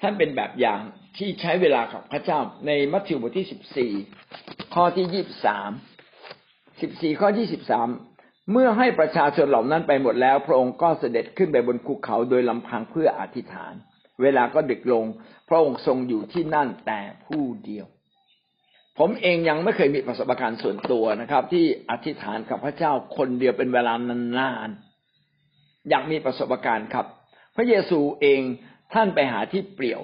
ท่านเป็นแบบอย่างที่ใช้เวลากับพระเจ้า ในมัทธิวบทที่สิบสี่ข้อที่ยี่สิบสามสิบสี่ข้อที่สิบสาม เมื่อให้ประชาชนเหล่านั้นไปหมดแล้ว พระองค์ก็เสด็จขึ้นไปบนภูเขาโดยลำพังเพื่ออธิษฐาน เวลาก็ดึกลง พระองค์ทรงอยู่ที่นั่นแต่ผู้เดียว ผมเองยังไม่เคยมีประสบการณ์ส่วนตัวนะครับ ที่อธิษฐานกับพระเจ้าคนเดียวเป็นเวลานานๆอยากมีประสบการณ์ครับ พระเยซูเองท่านไปหาที่เปลี่ยว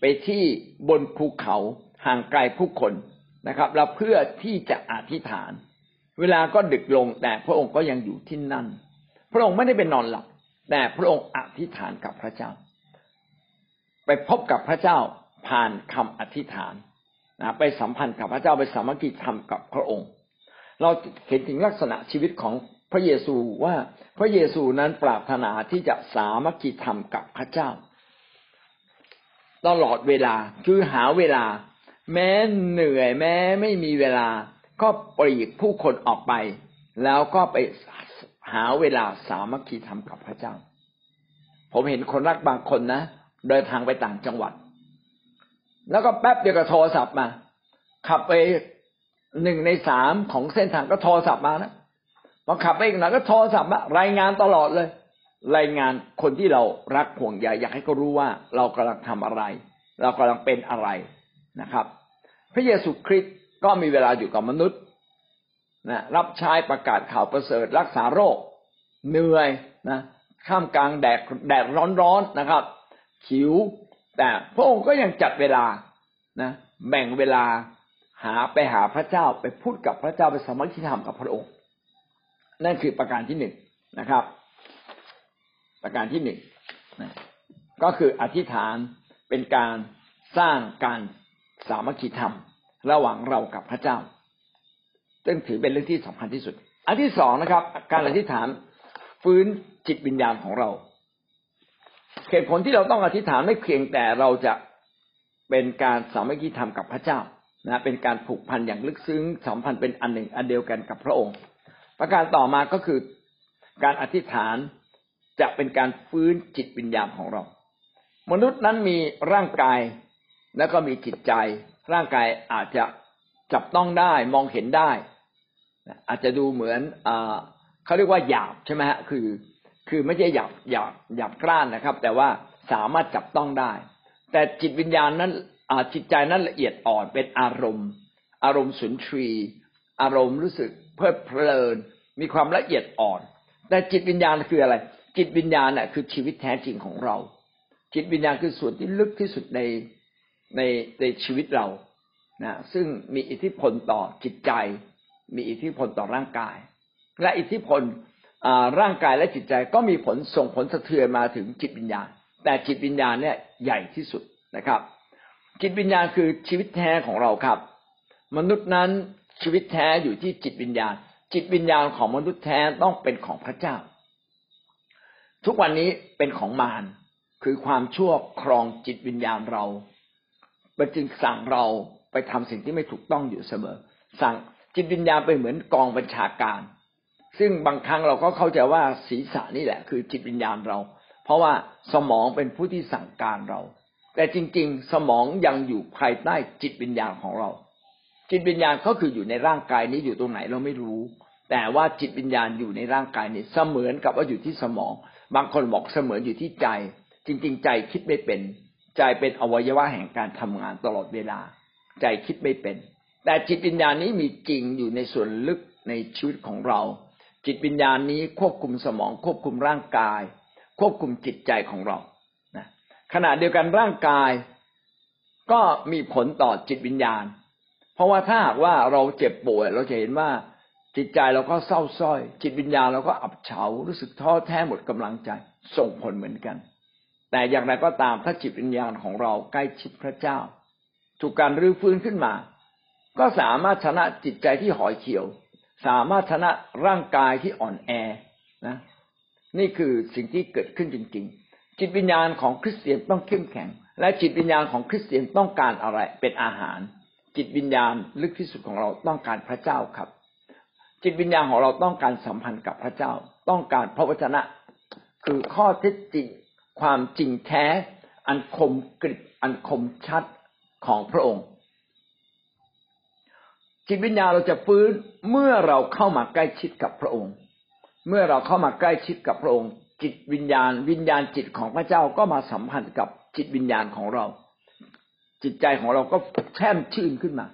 ไปที่บนภูเขาห่างไกลผู้คนนะครับ แล้วเพื่อที่จะอธิษฐาน เวลาก็ดึกลงแต่พระองค์ก็ยังอยู่ที่นั่น พระองค์ไม่ได้เป็นนอนหลับ แต่พระองค์อธิษฐานกับพระเจ้า ไปพบกับพระเจ้าผ่านคำอธิษฐานนะไปสัมพันธ์กับพระเจ้าไปสามัคคีธรรมกับพระองค์ เราเห็นถึงลักษณะชีวิตของพระเยซูว่าพระเยซูนั้นปรารถนาที่จะสามัคคีธรรมกับพระเจ้า ตลอดเวลาคือหาเวลา แม้เหนื่อยแม้ไม่มีเวลา ก็ปลีกผู้คนออกไป แล้วก็ไปหาเวลาสามัคคีธรรมกับพระเจ้า ผมเห็นคนรักบางคนนะเดินทางไปต่างจังหวัด แล้วก็แป๊บเดียวก็โทรศัพท์มา ขับไปหนึ่งในสามของเส้นทางก็โทรศัพท์มานะพอขับไปอีกหน่อยก็โทรศัพท์มารายงานตลอดเลย รายงานคนที่เรารักห่วงใยอยากให้เขารู้ว่าเรากำลังทำอะไร เรากำลังเป็นอะไรนะครับ พระเยซูคริสต์ ก็มีเวลาอยู่กับมนุษย์นะรับใช้ประกาศข่าวประเสริฐรักษาโรค เหนื่อยนะข้ามกลางแดดแดดร้อนๆนะครับหิว แต่พระองค์ก็ยังจัดเวลานะแบ่งเวลาหาไปหาพระเจ้าไปพูดกับพระเจ้าไปสมัครธรรมกับพระองค์ นั่นคือประการที่หนึ่งนะครับ ประการที่หนึ่งนะก็คืออธิษฐานเป็นการสร้างการสามัคคีธรรม ระหว่างเรากับพระเจ้าซึ่งถือเป็นเรื่องที่สำคัญที่สุด อันที่สองนะครับ การอธิษฐานฟื้นจิตวิญญาณของเรา เหตุผลที่เราต้องอธิษฐานไม่เพียงแต่เราจะเป็นการสามัคคีธรรมกับพระเจ้านะเป็นการผูกพันอย่างลึกซึ้งสัมพันธ์เป็นอันหนึ่งอันเดียวกันกับพระองค์ ประการต่อมาก็คือการอธิษฐานจะเป็นการฟื้นจิตวิญญาณของเรา มนุษย์นั้นมีร่างกายแล้วก็มีจิตใจ ร่างกายอาจจะจับต้องได้มองเห็นได้ อาจจะดูเหมือนเขาเรียกว่าหยาบใช่ไหมฮะคือ คือไม่ใช่หยาบหยาบหยาบกร้านนะครับ แต่ว่าสามารถจับต้องได้ แต่จิตวิญญาณนั้นจิตใจนั้นละเอียดอ่อนเป็นอารมณ์ อารมณ์สุนทรี อารมณ์รู้สึกเพลิดเพลิน มีความละเอียดอ่อน แต่จิตวิญญาณคืออะไร จิตวิญญาณน่ะคือชีวิตแท้จริงของเรา จิตวิญญาณคือส่วนที่ลึกที่สุดใน ในในชีวิตเรานะซึ่งมีอิทธิพลต่อจิตใจ มีอิทธิพลต่อร่างกาย และอิทธิพลร่างกายและจิตใจก็มีผลส่งผลสะเทือนมาถึงจิตวิญญาณ แต่จิตวิญญาณเนี่ยใหญ่ที่สุดนะครับ จิตวิญญาณคือชีวิตแท้ของเราครับ มนุษย์นั้นชีวิตแท้อยู่ที่จิตวิญญาณ จิตวิญญาณของมนุษย์แท้ต้องเป็นของพระเจ้า ทุกวันนี้เป็นของมารคือความชั่วครองจิตวิญญาณเรา มันจึงสั่งเราไปทำสิ่งที่ไม่ถูกต้องอยู่เสมอ สั่งจิตวิญญาณเป็นเหมือนกองบัญชาการ ซึ่งบางครั้งเราก็เข้าใจว่าศีรษะนี่แหละ คือจิตวิญญาณเรา เพราะว่าสมองเป็นผู้ที่สั่งการเรา แต่จริง ๆ สมองยังอยู่ภายใต้จิตวิญญาณของเรา จิตวิญญาณก็คืออยู่ในร่างกายนี้อยู่ตรงไหนเราไม่รู้ แต่ว่าจิตวิญญาณอยู่ในร่างกายนี้เสมือนกับว่าอยู่ที่สมอง บางคนบอกเสมือนอยู่ที่ใจ จริง ๆ ใจคิดไม่เป็น ใจเป็นอวัยวะแห่งการทำงานตลอดเวลา ใจคิดไม่เป็น แต่จิตวิญญาณนี้มีจริงอยู่ในส่วนลึกในชีวิตของเรา จิตวิญญาณนี้ควบคุมสมอง ควบคุมร่างกาย ควบคุมจิตใจของเราขณะเดียวกันร่างกาย ก็มีผลต่อจิตวิญญาณ เพราะว่าถ้าหากว่าเราเจ็บป่วย เราจะเห็นว่าจิตใจเราก็เศร้าส้อย จิตวิญญาณเราก็อับเฉารู้สึกท้อแท้หมดกำลังใจ ส่งผลเหมือนกัน แต่อย่างไรก็ตามถ้าจิตวิญญาณของเราใกล้ชิดพระเจ้า ถูกการรื้อฟื้นขึ้นมา ก็สามารถชนะจิตใจที่หอยเขียว สามารถชนะร่างกายที่อ่อนแอนะนี่คือสิ่งที่เกิดขึ้นจริง ๆ จิตวิญญาณของคริสเตียนต้องเข้มแข็ง และจิตวิญญาณของคริสเตียนต้องการอะไรเป็นอาหาร จิตวิญญาณลึกที่สุดของเราต้องการพระเจ้าครับ จิตวิญญาณของเราต้องการสัมพันธ์กับพระเจ้า ต้องการพระวจนะ คือข้อเท็จจริง ความจริงแท้ อันคมกริบอันคมชัดของพระองค์ จิตวิญญาณเราจะฟื้นเมื่อเราเข้ามาใกล้ชิดกับพระองค์ เมื่อเราเข้ามาใกล้ชิดกับพระองค์ จิตวิญญาณ วิญญาณจิตของพระเจ้าก็มาสัมพันธ์กับจิตวิญญาณของเรา จิตใจของเราก็แช่มชื่นขึ้นมา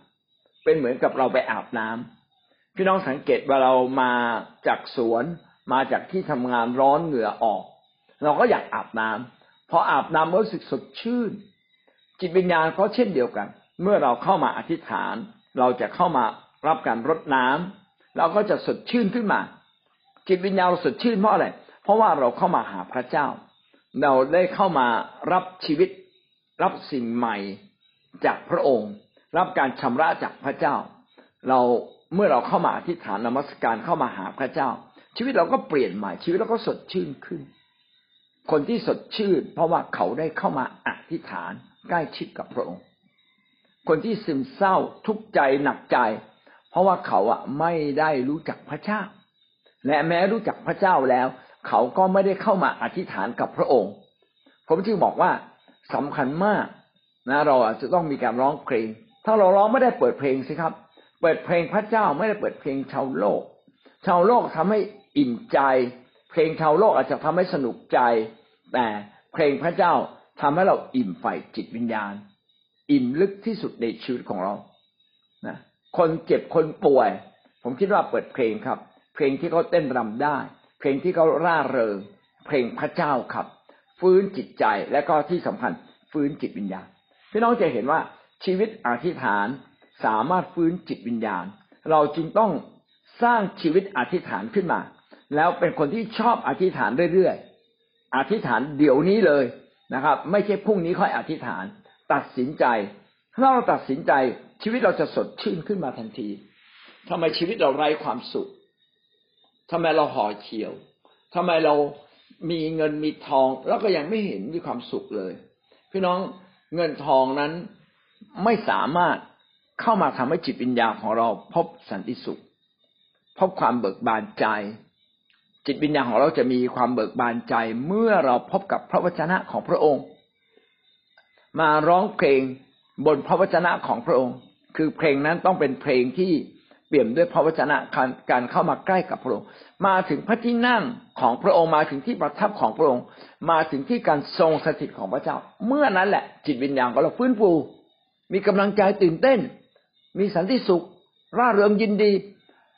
เป็นเหมือนกับเราไปอาบน้ำพี่น้องสังเกตว่าเรามาจากสวน มาจากที่ทำงานร้อนเหงื่อออก เราก็อยากอาบน้ำพออาบน้ำรู้สึกสดชื่น จิตวิญญาณก็เช่นเดียวกัน เมื่อเราเข้ามาอธิษฐาน เราจะเข้ามารับการรดน้ำเราก็จะสดชื่นขึ้นมา จิตวิญญาณเราสดชื่นเพราะอะไรเพราะว่าเราเข้ามาหาพระเจ้า เราได้เข้ามารับชีวิต รับสิ่งใหม่จากพระองค์ รับการชำระจากพระเจ้า เราเมื่อเราเข้ามาอธิษฐานนมัสการเข้ามาหาพระเจ้า ชีวิตเราก็เปลี่ยนใหม่ชีวิตเราก็สดชื่นขึ้น คนที่สดชื่น เพราะว่าเขาได้เข้ามาอธิษฐานใกล้ชิดกับพระองค์ คนที่ซึมเศร้าทุกข์ใจหนักใจ เพราะว่าเขาอะไม่ได้รู้จักพระเจ้า และแม้รู้จักพระเจ้าแล้ว เขาก็ไม่ได้เข้ามาอธิษฐานกับพระองค์ ผมจึงบอกว่าสำคัญมากนะเราอาจจะต้องมีการร้องเพลง ถ้าเราร้องไม่ได้เปิดเพลงสิครับ เปิดเพลงพระเจ้าไม่ได้เปิดเพลงชาวโลก ชาวโลกทำให้อิ่มใจ เพลงชาวโลกอาจจะทำให้สนุกใจ แต่เพลงพระเจ้าทำให้เราอิ่มไฟจิตวิญญาณ อิ่มลึกที่สุดในชีวิตของเรานะคนเจ็บคนป่วย ผมคิดว่าเปิดเพลงครับ เพลงที่เขาเต้นรำได้ เพลงที่เขาร่าเริง เพลงพระเจ้าครับ ฟื้นจิตใจและก็ที่สำคัญฟื้นจิตวิญญาณพี่น้องจะเห็นว่าชีวิตอธิษฐานสามารถฟื้นจิตวิญญาณ เราจึงต้องสร้างชีวิตอธิษฐานขึ้นมา แล้วเป็นคนที่ชอบอธิษฐานเรื่อย อธิษฐานเดี๋ยวนี้เลยนะครับ ไม่ใช่พรุ่งนี้ค่อยอธิษฐาน ตัดสินใจ ถ้าเราตัดสินใจชีวิตเราจะสดชื่นขึ้นมาทันทีทำไมชีวิตเราไร้ความสุขทำไมเราห่อเขียวทำไมเรามีเงินมีทอง แล้วก็ยังไม่เห็นมีความสุขเลย พี่น้องเงินทองนั้นไม่สามารถเข้ามาทำให้จิตวิญญาณของเราพบสันติสุข พบความเบิกบานใจ จิตวิญญาณของเราจะมีความเบิกบานใจเมื่อเราพบกับพระวจนะของพระองค์ มาร้องเพลงบนพระวจนะของพระองค์ คือเพลงนั้นต้องเป็นเพลงที่เปี่ยมด้วยพระวจนะการเข้ามาใกล้กับพระองค์ มาถึงพระที่นั่งของพระองค์มาถึงที่ประทับของพระองค์ มาถึงที่การทรงสถิตของพระเจ้า เมื่อนั้นแหละ จิตวิญญาณของเราฟื้นฟูมีกำลังใจตื่นเต้น มีสันติสุข ร่าเริงยินดี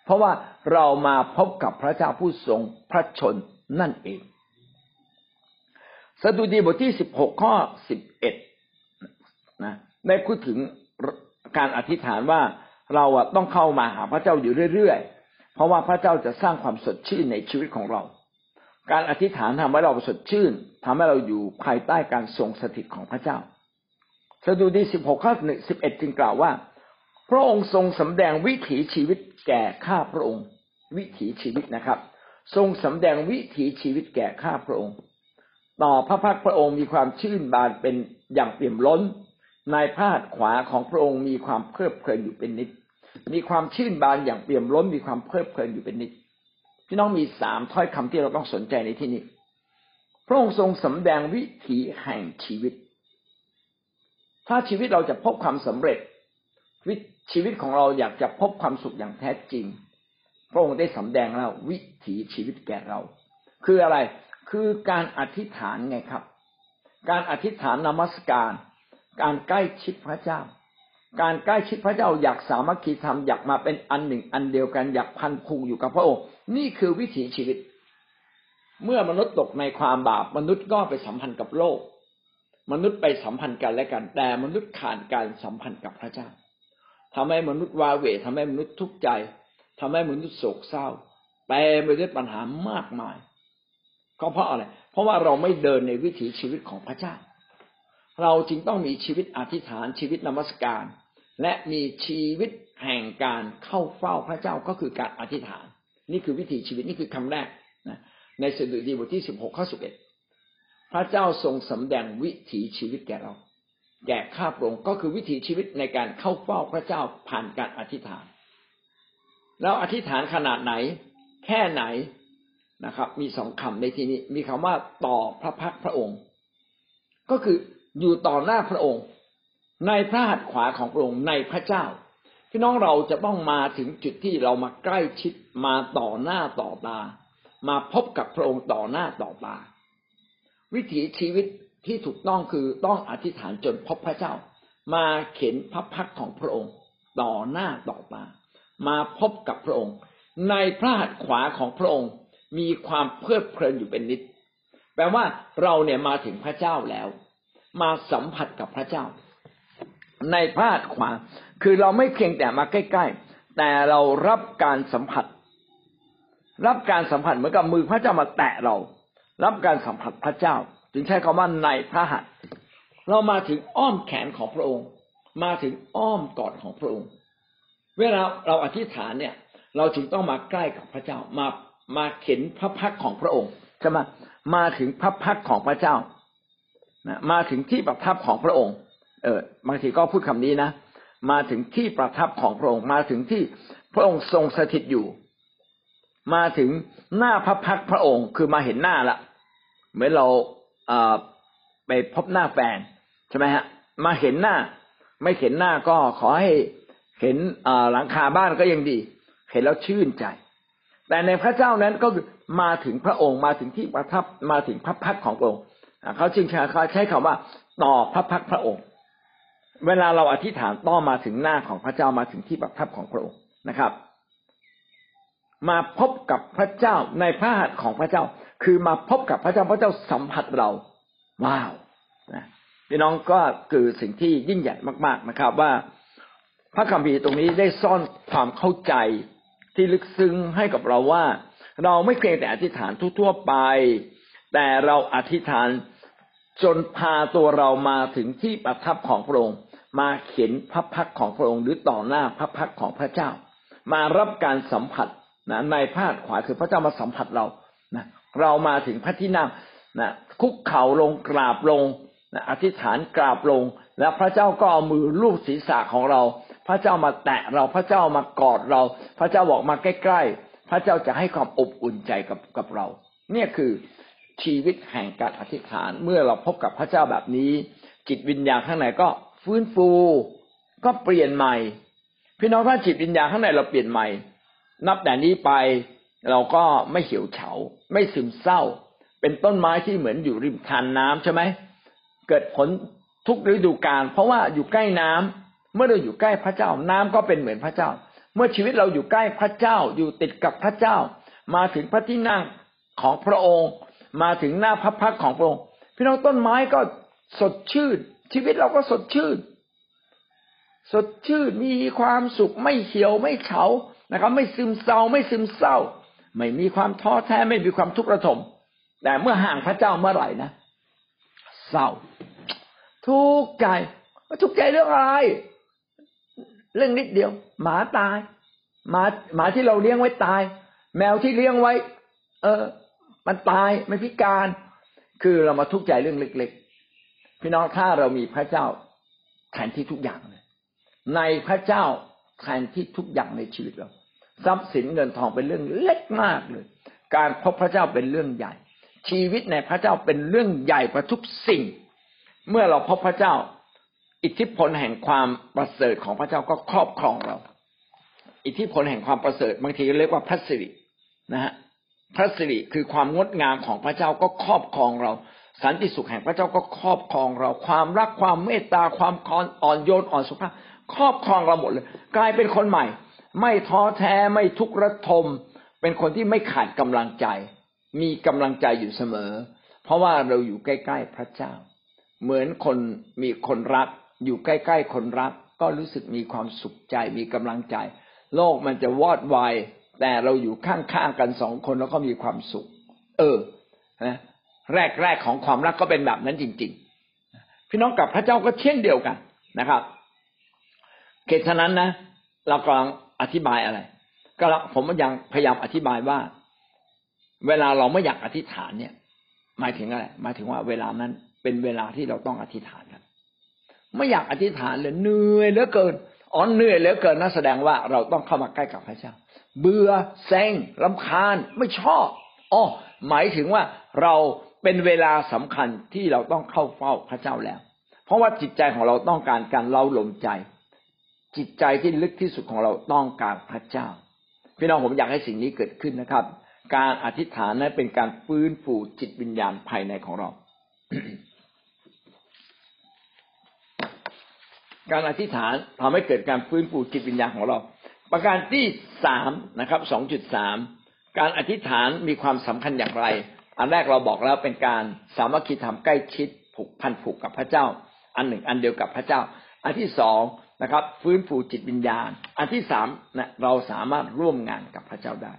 เพราะว่า เรามาพบกับพระเจ้าผู้ทรงพระชนนั่นเอง สดุดีบทที่สิบหกข้อสิบเอ็ดนะได้พูดถึงการอธิษฐานว่าเราต้องเข้ามาหาพระเจ้าอยู่เรื่อยๆ เพราะว่าพระเจ้าจะสร้างความสดชื่นในชีวิตของเรา การอธิษฐานทำให้เราสดชื่นทำให้เราอยู่ภายใต้การทรงสถิตของพระเจ้า สดุดีสิบหกข้อหนึ่งสิบเอ็ดจึงกล่าวว่า พระองค์ทรงสำแดงวิถีชีวิตแก่ข้าพระองค์ วิถีชีวิตนะครับ ทรงสำแดงวิถีชีวิตแก่ข้าพระองค์ ต่อพระพักพระองค์มีความชื่นบานเป็นอย่างเปี่ยมล้นในพาดขวาของพระองค์มีความเพลิดเพลินอยู่เป็นนิด มีความชื่นบานอย่างเปี่ยมล้น มีความเพลิดเพลินอยู่เป็นนิดพี่น้องมีสามถ้อยคำที่เราต้องสนใจในที่นี้ พระองค์ทรงสำแดงวิถีแห่งชีวิต ถ้าชีวิตเราจะพบความสำเร็จวิ ชีวิตของเราอยากจะพบความสุขอย่างแท้จริง พระองค์ได้สำแดงแล้ววิถีชีวิตแก่เรา คืออะไรคือการอธิษฐานไงครับ การอธิษฐานนมัสการ การใกล้ชิดพระเจ้า การใกล้ชิดพระเจ้าอยากสามัคคีธรรมอยากมาเป็นอันหนึ่งอันเดียวกันอยากพันคูอยู่กับพระองค์นี่คือวิถีชีวิต เมื่อมนุษย์ตกในความบาปมนุษย์ก็ไปสัมพันธ์กับโลก มนุษย์ไปสัมพันธ์กันและกัน แต่มนุษย์ขาดการสัมพันธ์กับพระเจ้า ทำให้มนุษย์วาเวทำให้มนุษย์ทุกข์ใจทำให้มนุษย์โศกเศร้าแปรไปด้วยปัญหามากมาย ก็เพราะอะไร เพราะว่าเราไม่เดินในวิถีชีวิตของพระเจ้า เราจึงต้องมีชีวิตอธิษฐานชีวิตนมัสการ และมีชีวิตแห่งการเข้าเฝ้าพระเจ้าก็คือการอธิษฐาน นี่คือวิถีชีวิตนี่คือคำแรกนะในสดุดีบทที่สิบหกข้อสิบเอ็ดพระเจ้าทรงสำแดงวิถีชีวิตแก่เรา แก่ข้าพระองค์ก็คือวิถีชีวิตในการเข้าเฝ้าพระเจ้าผ่านการอธิษฐาน แล้วอธิษฐานขนาดไหน แค่ไหนนะครับ มีสองคำในที่นี้ มีคำว่าต่อพระพักพระองค์ ก็คืออยู่ต่อหน้าพระองค์ ในพระหัตถ์ขวาของพระองค์ในพระเจ้าพี่น้องเราจะต้องมาถึงจุดที่เรามาใกล้ชิดมาต่อหน้าต่อตา มาพบกับพระองค์ต่อหน้าต่อตา วิถีชีวิต ที่ถูกต้องคือต้องอธิษฐานจนพบพระเจ้า มาเข็นพระพักของพระองค์ ต่อหน้าต่อตามาพบกับพระองค์ ในพระหัตถ์ขวาของพระองค์มีความเพลิดเพลินอยู่เป็นนิด แปลว่าเราเนี่ยมาถึงพระเจ้าแล้ว มาสัมผัสกับพระเจ้า ในพระหัตถ์ขวา คือเราไม่เพียงแต่มาใกล้ ๆ แต่เรารับการสัมผัส รับการสัมผัสเหมือนกับมือพระเจ้ามาแตะเรา รับการสัมผัสพระเจ้า จึงใช้คำว่าในพระหัตถ์เรามาถึงอ้อมแขนของพระองค์ มาถึงอ้อมกอดของพระองค์ เวลาเราอธิษฐานเนี่ย เราจึงต้องมาใกล้กับพระเจ้ามามาเข็นพระพักของพระองค์ใช่ไหมมาถึงพระพักของพระเจ้ามาถึงที่ประทับของพระองค์ เออบางทีก็พูดคำนี้นะมาถึงที่ประทับของพระองค์ มาถึงที่พระองค์ทรงสถิตอยู่ มาถึงหน้าพระพักพระองค์คือมาเห็นหน้าละเหมือนเรา ไปพบหน้าแฟนใช่ไหมฮะ มาเห็นหน้า ไม่เห็นหน้าก็ขอให้เห็นหลังคาบ้านก็ยังดี เห็นแล้วชื่นใจ แต่ในพระเจ้านั้นก็มาถึงพระองค์มาถึงที่ประทับมาถึงพระพักของพระองค์เขาจึงใช้ใช้คำว่าต่อพระพักพระองค์ เวลาเราอธิษฐานต้อมาถึงหน้าของพระเจ้ามาถึงที่ประทับของพระองค์นะครับ มาพบกับพระเจ้าในพระหัตถ์ของพระเจ้า คือมาพบกับพระเจ้าพระเจ้าสัมผัสเราว้าวนะพี่น้องก็คือสิ่งที่ยิ่งใหญ่มาก ๆนะครับ ว่าพระคัมภีร์ตรงนี้ได้ซ่อนความเข้าใจที่ลึกซึ้งให้กับเราว่า เราไม่เพียงแต่อธิษฐานทั่วๆไป แต่เราอธิษฐานจนพาตัวเรามาถึงที่ประทับของพระองค์มาเขียนพระพักของพระองค์หรือต่อหน้าพระพักของพระเจ้า มารับการสัมผัสนะในพาดขวาคือพระเจ้ามาสัมผัสเรา เรามาถึงพระที่นั่งนะคุกเข่าลงกราบลงนะอธิษฐานกราบลง แล้วพระเจ้าก็เอามือลูบศีรษะของเรา พระเจ้ามาแตะเราพระเจ้ามากอดเรา พระเจ้าบอกมาใกล้ๆ พระเจ้าจะให้ความอบอุ่นใจกับกับเรา เนี่ยคือชีวิตแห่งการอธิษฐานเมื่อเราพบกับพระเจ้าแบบนี้ จิตวิญญาณข้างในก็ฟื้นฟู ก็เปลี่ยนใหม่ พี่น้องถ้าจิตวิญญาณข้างในเราเปลี่ยนใหม่ นับแต่นี้ไป เราก็ไม่เหี่ยวเฉา ไม่ซึมเศร้า เป็นต้นไม้ที่เหมือนอยู่ริมทานน้ำใช่ไหมเกิดผลทุกฤดูกาลเพราะว่าอยู่ใกล้น้ำเมื่อเราอยู่ใกล้พระเจ้าน้ำก็เป็นเหมือนพระเจ้า เมื่อชีวิตเราอยู่ใกล้พระเจ้าอยู่ติดกับพระเจ้า มาถึงพระที่นั่งของพระองค์ มาถึงหน้าพระพักของพระองค์พี่น้องต้นไม้ก็สดชื่น ชีวิตเราก็สดชื่น สดชื่นมีความสุขไม่เหี่ยวไม่เฉานะครับ ไม่ซึมเศร้าไม่ซึมเศร้า ไม่มีความท้อแท้ไม่มีความทุกข์ระทม แต่เมื่อห่างพระเจ้าเมื่อไหร่นะเศร้า ทุกข์ใจทุกข์ใจเรื่องอะไร เรื่องนิดเดียว หมาตายหมาหมาที่เราเลี้ยงไว้ตาย แมวที่เลี้ยงไว้ เออ มันตายไม่พิการ คือเรามาทุกข์ใจเรื่องเล็กๆพี่น้องถ้าเรามีพระเจ้าแทนที่ทุกอย่างเลยในพระเจ้าแทนที่ทุกอย่างในชีวิตเรา ทรัพย์สินเงินทองเป็นเรื่องเล็กมากเลย การพบพระเจ้าเป็นเรื่องใหญ่ ชีวิตในพระเจ้าเป็นเรื่องใหญ่กว่าทุกสิ่ง เมื่อเราพบพระเจ้า อิทธิพลแห่งความประเสริฐของพระเจ้าก็ครอบครองเรา อิทธิพลแห่งความประเสริฐบางทีเรียกว่าพระสิรินะฮะพระสิริคือความงดงามของพระเจ้าก็ครอบครองเรา สันติสุขแห่งพระเจ้าก็ครอบครองเรา ความรักความเมตตาความอ่อนโยนอ่อนสุภาพครอบครองเราหมดเลย กลายเป็นคนใหม่ ไม่ท้อแท้ไม่ทุกข์ระทม เป็นคนที่ไม่ขาดกำลังใจ มีกำลังใจอยู่เสมอ เพราะว่าเราอยู่ใกล้ ๆ พระเจ้า เหมือนคนมีคนรัก อยู่ใกล้ ๆ คนรัก ก็รู้สึกมีความสุขใจมีกำลังใจ โลกมันจะวอดวายแต่เราอยู่ข้างๆกันสองคนแล้วก็มีความสุข เออนะแรกๆของความรักก็เป็นแบบนั้นจริง ๆ พี่น้องกับพระเจ้าก็เช่นเดียวกันนะครับเหตุฉนั้นนะ เรากำลัง อธิบายอะไร ก็ผมยังพยายามอธิบายว่า เวลาเราไม่อยากอธิษฐานเนี่ย หมายถึงอะไรหมายถึงว่าเวลานั้นเป็นเวลาที่เราต้องอธิษฐานกันไม่อยากอธิษฐานเลยเหนื่อยเหลือเกินอ๋อเหนื่อยเหลือเกินนั่นแสดงว่าเราต้องเข้ามาใกล้กับพระเจ้า เบื่อเซ็งลำคาญไม่ชอบอ๋อหมายถึงว่าเราเป็นเวลาสำคัญที่เราต้องเข้าเฝ้าพระเจ้าแล้ว เพราะว่าจิตใจของเราต้องการการเล่าลมใจ จิตใจที่ลึกที่สุดของเราต้องการพระเจ้า พี่น้องผมอยากให้สิ่งนี้เกิดขึ้นนะครับ การอธิษฐานนั้นเป็นการฟื้นฟูจิตวิญญาณภายในของเรา การอธิษฐานทำให้เกิดการฟื้นฟูจิตวิญญาณของเรา ประการที่สามนะครับสองจุดสามการอธิษฐานมีความสำคัญอย่างไร อันแรกเราบอกแล้วเป็นการสามัคคีธรรมใกล้ชิดผูกพันผูกกับพระเจ้า อันหนึ่งอันเดียวกับพระเจ้า อันที่สอง นะครับ ฟื้นฟูจิตวิญญาณ อันที่สามนะเราสามารถร่วมงานกับพระเจ้าได้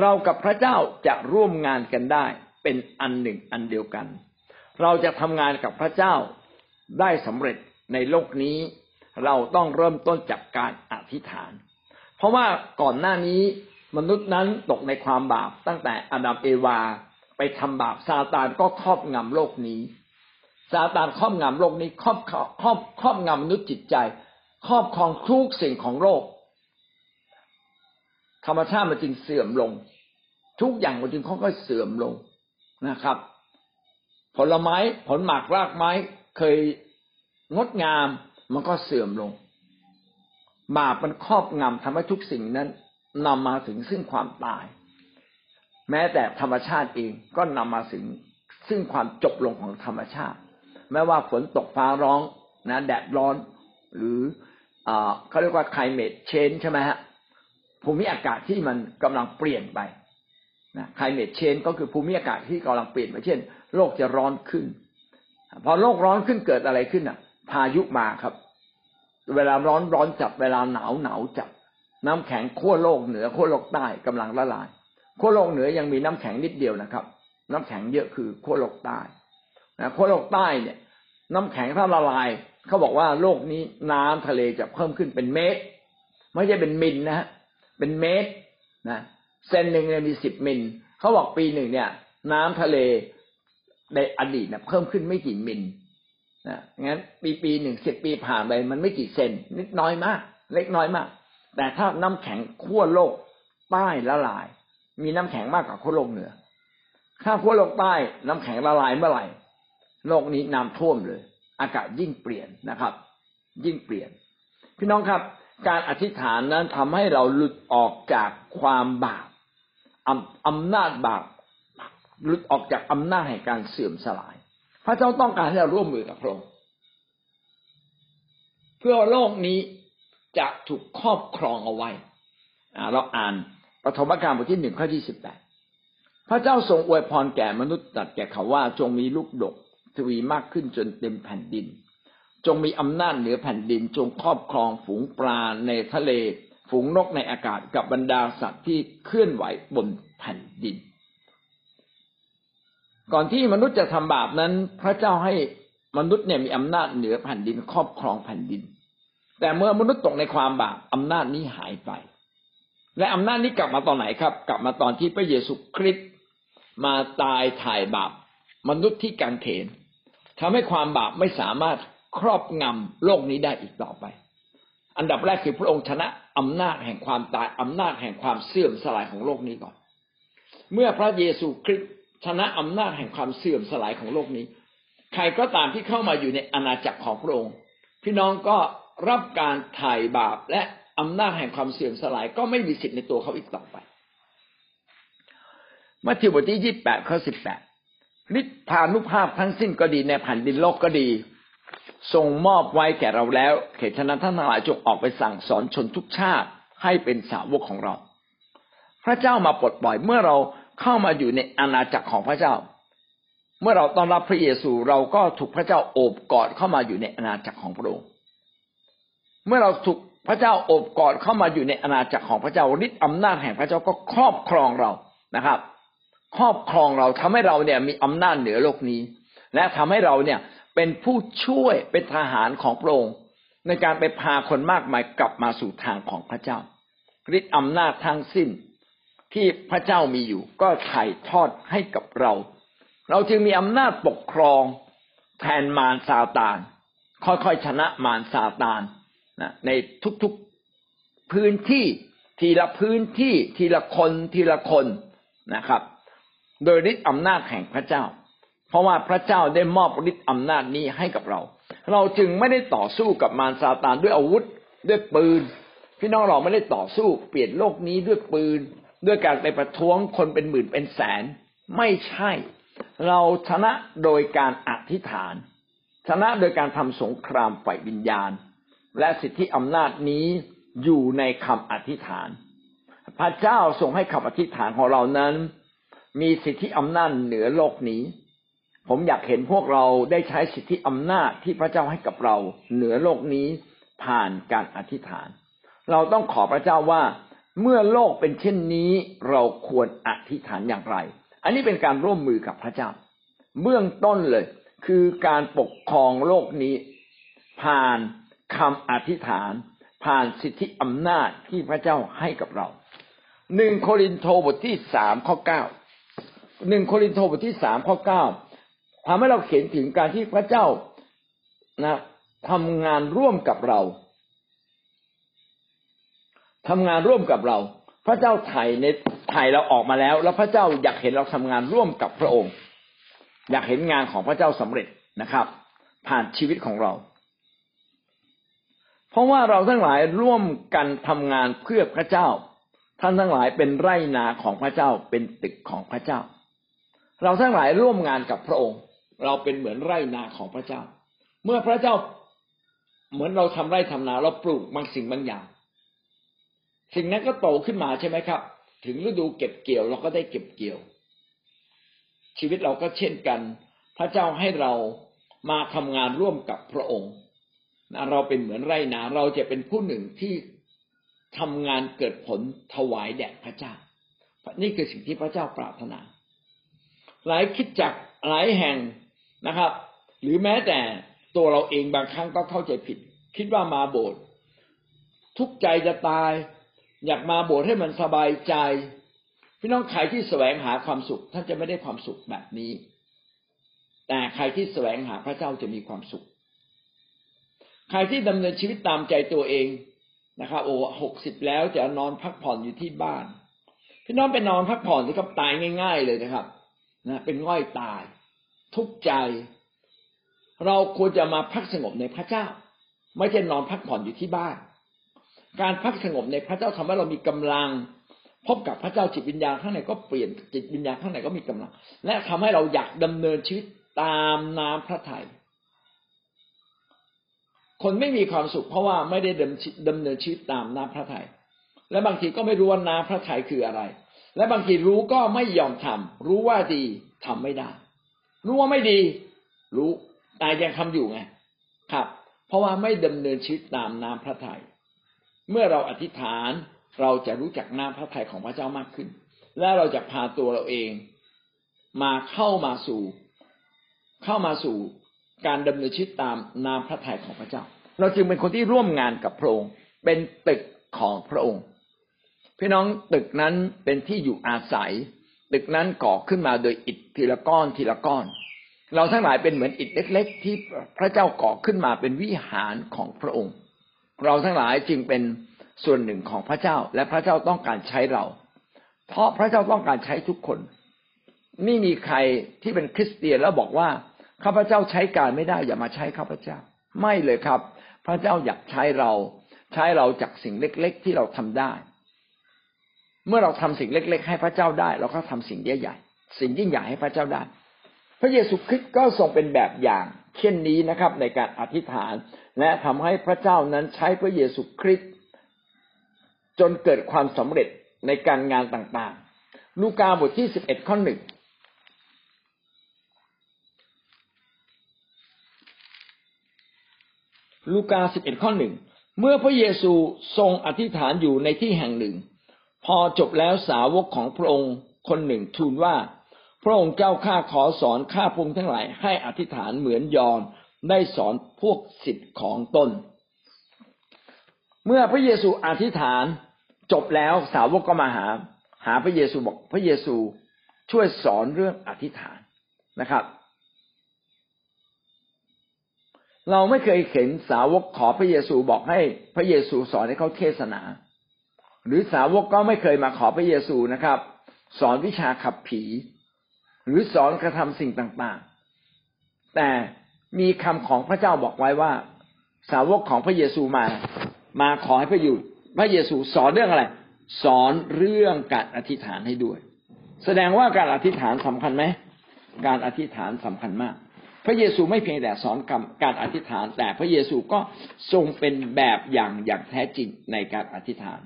เรากับพระเจ้าจะร่วมงานกันได้เป็นอันหนึ่งอันเดียวกัน เราจะทำงานกับพระเจ้าได้สำเร็จในโลกนี้ เราต้องเริ่มต้นจากการอธิษฐาน เพราะว่าก่อนหน้านี้มนุษย์นั้นตกในความบาปตั้งแต่อดัมเอวาไปทำบาปซาตานก็ครอบงำโลกนี้ซาตานครอบงำโลกนี้ครอบครอบครอบงำมนุษย์จิตใจ ครอบครองทุกสิ่งของโลกธรรมชาติมันจึงเสื่อมลง ทุกอย่างมันจึงค่อยๆเสื่อมลงนะครับ ผลไม้ผลหมากรากไม้เคยงดงามมันก็เสื่อมลงบาปมันครอบงำทำให้ทุกสิ่งนั้นนำมาถึงซึ่งความตาย แม้แต่ธรรมชาติเองก็นำมาถึงซึ่งความจบลงของธรรมชาติ แม้ว่าฝนตกฟ้าร้องนะแดดร้อน หรือ เขาเรียกว่า climate change ใช่ไหมฮะภูมิอากาศที่มันกำลังเปลี่ยนไปนะ climate change ก็คือภูมิอากาศที่กำลังเปลี่ยนไปเช่น โลกจะร้อนขึ้น พอโลกร้อนขึ้นเกิดอะไรขึ้นอะ พายุมาครับ เวลาร้อนร้อนจัดเวลาหนาวหนาวจัดน้ำแข็งขั้วโลกเหนือขั้วโลกใต้กำลังละลายขั้วโลกเหนือยังมีน้ำแข็งนิดเดียวนะครับ น้ำแข็งเยอะคือขั้วโลกใต้นะขั้วโลกใต้เนี่ย น้ำแข็งถ้าละลาย เขาบอกว่าโลกนี้น้ำทะเลจะเพิ่มขึ้นเป็นเมตร ไม่ใช่เป็นมิลนะฮะเป็นเมตรนะเซนหนึ่งเนี่ยมีสิบมิลเขาบอกปีหนึ่งเนี่ย น้ำทะเลในอดีตเนี่ยเพิ่มขึ้นไม่กี่มิลนะงั้นปีปีหนึ่งสิบปีผ่านไปมันไม่กี่เซนนิดน้อยมาก เล็กน้อยมาก แต่ถ้าน้ำแข็งขั้วโลกใต้ละลาย มีน้ำแข็งมากกว่าขั้วโลกเหนือถ้าขั้วโลกใต้น้ำแข็งละลายเมื่อไหร่โลกนี้น้ำท่วมเลย อากาศยิ่งเปลี่ยนนะครับ ยิ่งเปลี่ยน พี่น้องครับ การอธิษฐานนั้นทำให้เราหลุดออกจากความบาปอำนาจบาปหลุดออกจากอำนาจแห่งการเสื่อมสลาย พระเจ้าต้องการให้เราร่วมมือกับพระองค์เพื่อโลกนี้จะถูกครอบครองเอาไว้เราอ่านปฐมกาลบทที่หนึ่งข้อที่สิบแปดพระเจ้าทรงอวยพรแก่มนุษย์ตัดแก่เขาว่าจงมีลูกดก ทวีมากขึ้นจนเต็มแผ่นดิน จงมีอำนาจเหนือแผ่นดิน จงครอบครองฝูงปลาในทะเล ฝูงนกในอากาศกับบรรดาสัตว์ที่เคลื่อนไหวบนแผ่นดิน ก่อนที่มนุษย์จะทำบาปนั้น พระเจ้าให้มนุษย์เนี่ยมีอำนาจเหนือแผ่นดิน ครอบครองแผ่นดิน แต่เมื่อมนุษย์ตกในความบาปอำนาจนี้หายไป และอำนาจนี้กลับมาตอนไหนครับ กลับมาตอนที่พระเยซูคริสต์มาตายถ่ายบาปมนุษย์ที่กังเขน ทำให้ความบาปไม่สามารถครอบงำโลกนี้ได้อีกต่อไป อันดับแรกคือพระองค์ชนะอำนาจแห่งความตายอำนาจแห่งความเสื่อมสลายของโลกนี้ก่อน เมื่อพระเยซูคริสต์ชนะอำนาจแห่งความเสื่อมสลายของโลกนี้ ใครก็ตามที่เข้ามาอยู่ในอาณาจักรของพระองค์ พี่น้องก็รับการถ่ายบาปและอำนาจแห่งความเสื่อมสลายก็ไม่มีสิทธิ์ในตัวเขาอีกต่อไป มัทธิวบทที่ยี่สิบแปดข้อสิบแปด ฤทธานุภาพทั้งสิ้นก็ดีในแผ่นดินโลกก็ดีทรงมอบไว้แก่เราแล้วเขตฉะนั้นท่านทั้งหลายจงออกไปสั่งสอนชนทุกชาติให้เป็นสาวกของเรา พระเจ้ามาปลดปล่อยเมื่อเราเข้ามาอยู่ในอาณาจักรของพระเจ้า เมื่อเราต้อนรับพระเยซูเราก็ถูกพระเจ้าโอบกอดเข้ามาอยู่ในอาณาจักรของพระองค์ เมื่อเราถูกพระเจ้าโอบกอดเข้ามาอยู่ในอาณาจักรของพระเจ้าฤทธิอำนาจแห่งพระเจ้าก็ครอบครองเรานะครับ ครอบครองเราทำให้เราเนี่ยมีอำนาจเหนือโลกนี้ และทำให้เราเนี่ยเป็นผู้ช่วยเป็นทหารของพระองค์ในการไปพาคนมากมายกลับมาสู่ทางของพระเจ้าฤทธิ์อำนาจทั้งสิ้นที่พระเจ้ามีอยู่ ก็ถ่ายทอดให้กับเรา เราจึงมีอำนาจปกครองแทนมารซาตาน ค่อยๆชนะมารซาตานนะในทุกๆพื้นที่ทีละพื้นที่ทีละคนทีละคนนะครับ โดยฤทธิ์อำนาจแห่งพระเจ้า เพราะว่าพระเจ้าได้มอบฤทธิ์อำนาจนี้ให้กับเรา เราจึงไม่ได้ต่อสู้กับมารซาตานด้วยอาวุธ ด้วยปืน พี่น้องเราไม่ได้ต่อสู้เปลี่ยนโลกนี้ด้วยปืน ด้วยการไปประท้วงคนเป็นหมื่นเป็นแสน ไม่ใช่ เราชนะโดยการอธิษฐาน ชนะโดยการทำสงครามฝ่ายวิญญาณ และสิทธิอำนาจนี้อยู่ในคำอธิษฐาน พระเจ้าทรงให้คำอธิษฐานของเรานั้น มีสิทธิอำนาจเหนือโลกนี้ ผมอยากเห็นพวกเราได้ใช้สิทธิอำนาจที่พระเจ้าให้กับเรา เหนือโลกนี้ผ่านการอธิษฐาน เราต้องขอพระเจ้าว่าเมื่อโลกเป็นเช่นนี้เราควรอธิษฐานอย่างไร อันนี้เป็นการร่วมมือกับพระเจ้า เบื้องต้นเลย คือการปกครองโลกนี้ ผ่านคำอธิษฐาน ผ่านสิทธิอำนาจที่พระเจ้าให้กับเราหนึ่งโครินโตบทที่สามข้อเก้า หนึ่งโครินโตบทที่สามข้อเก้าทำให้เราเขียนถึงการที่พระเจ้านะทำงานร่วมกับเราทำงานร่วมกับเรา พระเจ้าไถ่ในไถ่เราออกมาแล้ว แล้วพระเจ้าอยากเห็นเราทำงานร่วมกับพระองค์ อยากเห็นงานของพระเจ้าสำเร็จนะครับ ผ่านชีวิตของเรา เพราะว่าเราทั้งหลายร่วมกันทำงานเพื่อพระเจ้า ท่านทั้งหลายเป็นไร่นาของพระเจ้าเป็นตึกของพระเจ้า เราทั้งหลายร่วมงานกับพระองค์ เราเป็นเหมือนไร่นาของพระเจ้า เมื่อพระเจ้าเหมือนเราทำไร่ทำนา เราปลูกบางสิ่งบางอย่าง สิ่งนั้นก็โตขึ้นมาใช่ไหมครับ ถึงฤดูเก็บเกี่ยวเราก็ได้เก็บเกี่ยว ชีวิตเราก็เช่นกัน พระเจ้าให้เรามาทำงานร่วมกับพระองค์เราเป็นเหมือนไร่นา เราจะเป็นผู้หนึ่งที่ทำงานเกิดผลถวายแด่พระเจ้า นี่คือสิ่งที่พระเจ้าปรารถนา หลายคิดจักหลายแห่งนะครับ หรือแม้แต่ตัวเราเองบางครั้งก็เข้าใจผิด คิดว่ามาโบสถ์ทุกใจจะตาย อยากมาโบสถ์ให้มันสบายใจ พี่น้องใครที่แสวงหาความสุข ท่านจะไม่ได้ความสุขแบบนี้ แต่ใครที่แสวงหาพระเจ้าจะมีความสุข ใครที่ดำเนินชีวิตตามใจตัวเองนะครับโอ้หกสิบแล้วจะนอนพักผ่อนอยู่ที่บ้าน พี่น้องไปนอนพักผ่อนที่ครับตายง่าย ๆ เลยนะครับ นะเป็นง่อยตาย ทุกข์ใจ เราควรจะมาพักสงบในพระเจ้า ไม่ใช่นอนพักผ่อนอยู่ที่บ้าน การพักสงบในพระเจ้าทำให้เรามีกำลัง พบกับพระเจ้าจิตวิญญาณข้างในก็เปลี่ยนจิตวิญญาณข้างในก็มีกำลัง และทำให้เราอยากดำเนินชีวิตตามน้ำพระทยัยคนไม่มีความสุขเพราะว่าไม่ได้ดำเนินชีวิตตามน้ำพระทยัยและบางทีก็ไม่รู้ว่าน้ำพระทัยคืออะไร และบางทีรู้ก็ไม่ยอมทำรู้ว่าดีทำไม่ได้ รู้ว่าไม่ดี รู้แต่ยังทำอยู่ไงครับ เพราะว่าไม่ดำเนินชีวิตตามน้ำพระทยัยเมื่อเราอธิษฐานเราจะรู้จักน้ำพระทัยของพระเจ้ามากขึ้น และเราจะพาตัวเราเอง มาเข้ามาสู่ เข้ามาสู่การดำเนินชีวิตตามน้ำพระทัยของพระเจ้า เราจึงเป็นคนที่ร่วมงานกับพระองค์เป็นตึกของพระองค์ พี่น้องตึกนั้นเป็นที่อยู่อาศัย ตึกนั้นก่อขึ้นมาโดยอิฐทีละก้อนทีละก้อน เราทั้งหลายเป็นเหมือนอิฐเล็ก ๆ ที่พระเจ้าก่อขึ้นมาเป็นวิหารของพระองค์ เราทั้งหลายจึงเป็นส่วนหนึ่งของพระเจ้า และพระเจ้าต้องการใช้เรา เพราะพระเจ้าต้องการใช้ทุกคน ไม่มีใครที่เป็นคริสเตียนแล้วบอกว่าข้าพเจ้าใช้การไม่ได้อย่ามาใช้ข้าพเจ้า ไม่เลยครับ พระเจ้าอยากใช้เรา ใช้เราจากสิ่งเล็ก ๆ ที่เราทำได้ เมื่อเราทำสิ่งเล็ก ๆ ให้พระเจ้าได้ เราก็ทำสิ่งใหญ่ๆสิ่งยิ่งใหญ่ให้พระเจ้าได้ พระเยซูคริสต์ก็ทรงเป็นแบบอย่างเช่นนี้นะครับ ในการอธิษฐาน และทำให้พระเจ้านั้นใช้พระเยซูคริสต์จนเกิดความสำเร็จในการงานต่างๆ ลูกาบทที่สิบเอ็ดข้อหนึ่งลูกาสิบเอ็ดข้อหนึ่งเมื่อพระเยซูทรงอธิษฐานอยู่ในที่แห่งหนึ่ง พอจบแล้วสาวกของพระองค์คนหนึ่งทูลว่า พระองค์เจ้าข้าขอสอนข้าพงทั้งหลายให้อธิษฐานเหมือนยอนได้สอนพวกสิทธิ์ของตน เมื่อพระเยซูอธิษฐานจบแล้วสาวกก็มาหา หาพระเยซูบอกพระเยซูช่วยสอนเรื่องอธิษฐานนะครับ เราไม่เคยเห็นสาวกขอพระเยซูบอกให้พระเยซูสอนให้เขาเทศนา หรือสาวกก็ไม่เคยมาขอพระเยซูนะครับ สอนวิชาขับผี หรือสอนกระทำสิ่งต่างๆ แต่มีคำของพระเจ้าบอกไว้ว่า สาวกของพระเยซูมา มาขอให้พระอยู่พระเยซูสอนเรื่องอะไร สอนเรื่องการอธิษฐานให้ด้วย แสดงว่าการอธิษฐานสำคัญไหมการอธิษฐานสำคัญมาก พระเยซูไม่เพียงแต่สอนการอธิษฐาน แต่พระเยซูก็ทรงเป็นแบบอย่างอย่างแท้จริงในการอธิษฐาน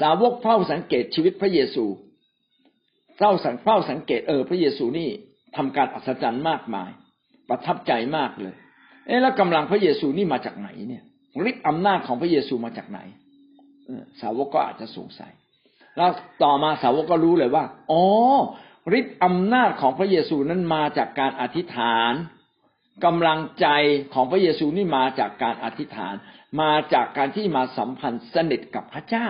สาวกเฝ้าสังเกตชีวิตพระเยซูเฝ้าสังเฝ้าสังเกตเออพระเยซูนี่ทำการอัศจรรย์มากมาย ประทับใจมากเลย เอ๊ะแล้วกำลังพระเยซูนี่มาจากไหนเนี่ยฤทธิ์อำนาจของพระเยซูมาจากไหนสาวกก็อาจจะสงสัย แล้วต่อมาสาวกก็รู้เลยว่าอ๋อฤทธิ์อำนาจของพระเยซูนั้นมาจากการอธิษฐานกำลังใจของพระเยซูนี่มาจากการอธิษฐาน มาจากการที่มาสัมพันธ์สนิทกับพระเจ้า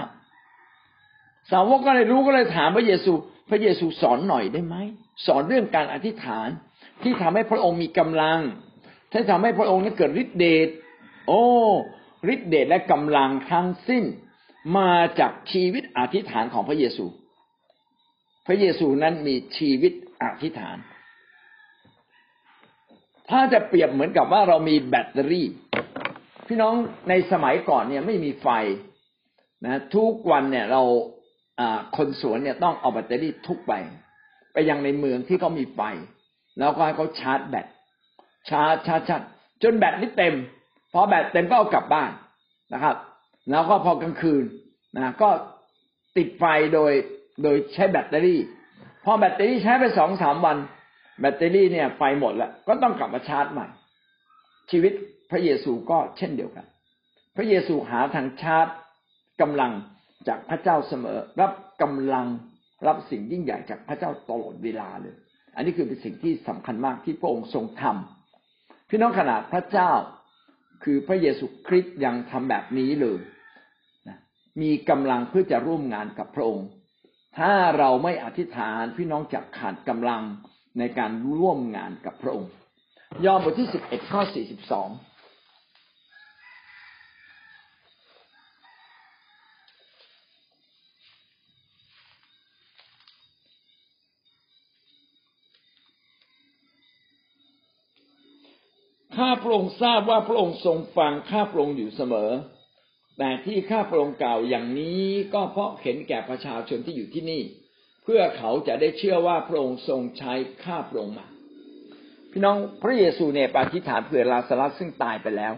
สาวกก็เลยรู้ก็เลยถามพระเยซู พระเยซูสอนหน่อยได้ไหมสอนเรื่องการอธิษฐาน ที่ทำให้พระองค์มีกำลังที่ทำให้พระองค์นั้นเกิดฤทธิเดชโอ้ฤทธิเดชและกำลังทั้งสิ้น มาจากชีวิตอธิษฐานของพระเยซู พระเยซูนั้นมีชีวิตอธิษฐาน ถ้าจะเปรียบเหมือนกับว่าเรามีแบตเตอรี่ พี่น้องในสมัยก่อนเนี่ยไม่มีไฟนะทุกวันเนี่ยเรา คนสวนเนี่ยต้องเอาแบตเตอรี่ทุกไป ไปยังในเมืองที่เขามีไฟ แล้วก็ให้เขาชาร์จแบตชาร์จชาร์จชาร์จจนแบตนี่เต็มพอแบตเต็มก็เอากลับบ้านนะครับ แล้วก็พอกลางคืนนะก็ติดไฟโดยโดยใช้แบตเตอรี่ พอแบตเตอรี่ใช้ไปสองสามวัน แบตเตอรี่เนี่ยไฟหมดแล้วก็ต้องกลับมาชาร์จใหม่ ชีวิตพระเยซูก็เช่นเดียวกัน พระเยซูหาทางชาร์จกำลัง จากพระเจ้าเสมอ รับกำลังรับสิ่งยิ่งใหญ่จากพระเจ้าตลอดเวลาเลย อันนี้คือเป็นสิ่งที่สำคัญมากที่พระองค์ทรงทำพี่น้องขนาดพระเจ้าคือพระเยซูคริสต์ยังทำแบบนี้เลยมีกำลังเพื่อจะร่วมงานกับพระองค์ ถ้าเราไม่อธิษฐานพี่น้องจะขาดกำลังในการร่วมงานกับพระองค์ ยอห์นบทที่สิบเอ็ดข้อสี่สิบสอง ข้าพระองค์ทราบว่าพระองค์ทรงฟังข้าพระองค์อยู่เสมอ แต่ที่ข้าพระองค์กล่าวอย่างนี้ก็เพราะเห็นแก่ประชาชนที่อยู่ที่นี่ เพื่อเขาจะได้เชื่อว่าพระองค์ทรงใช้ข้าพระองค์มา พี่น้องพระเยซูเนี่ยปฏิฐานเผื่อลาสลัสซึ่งตายไปแล้ว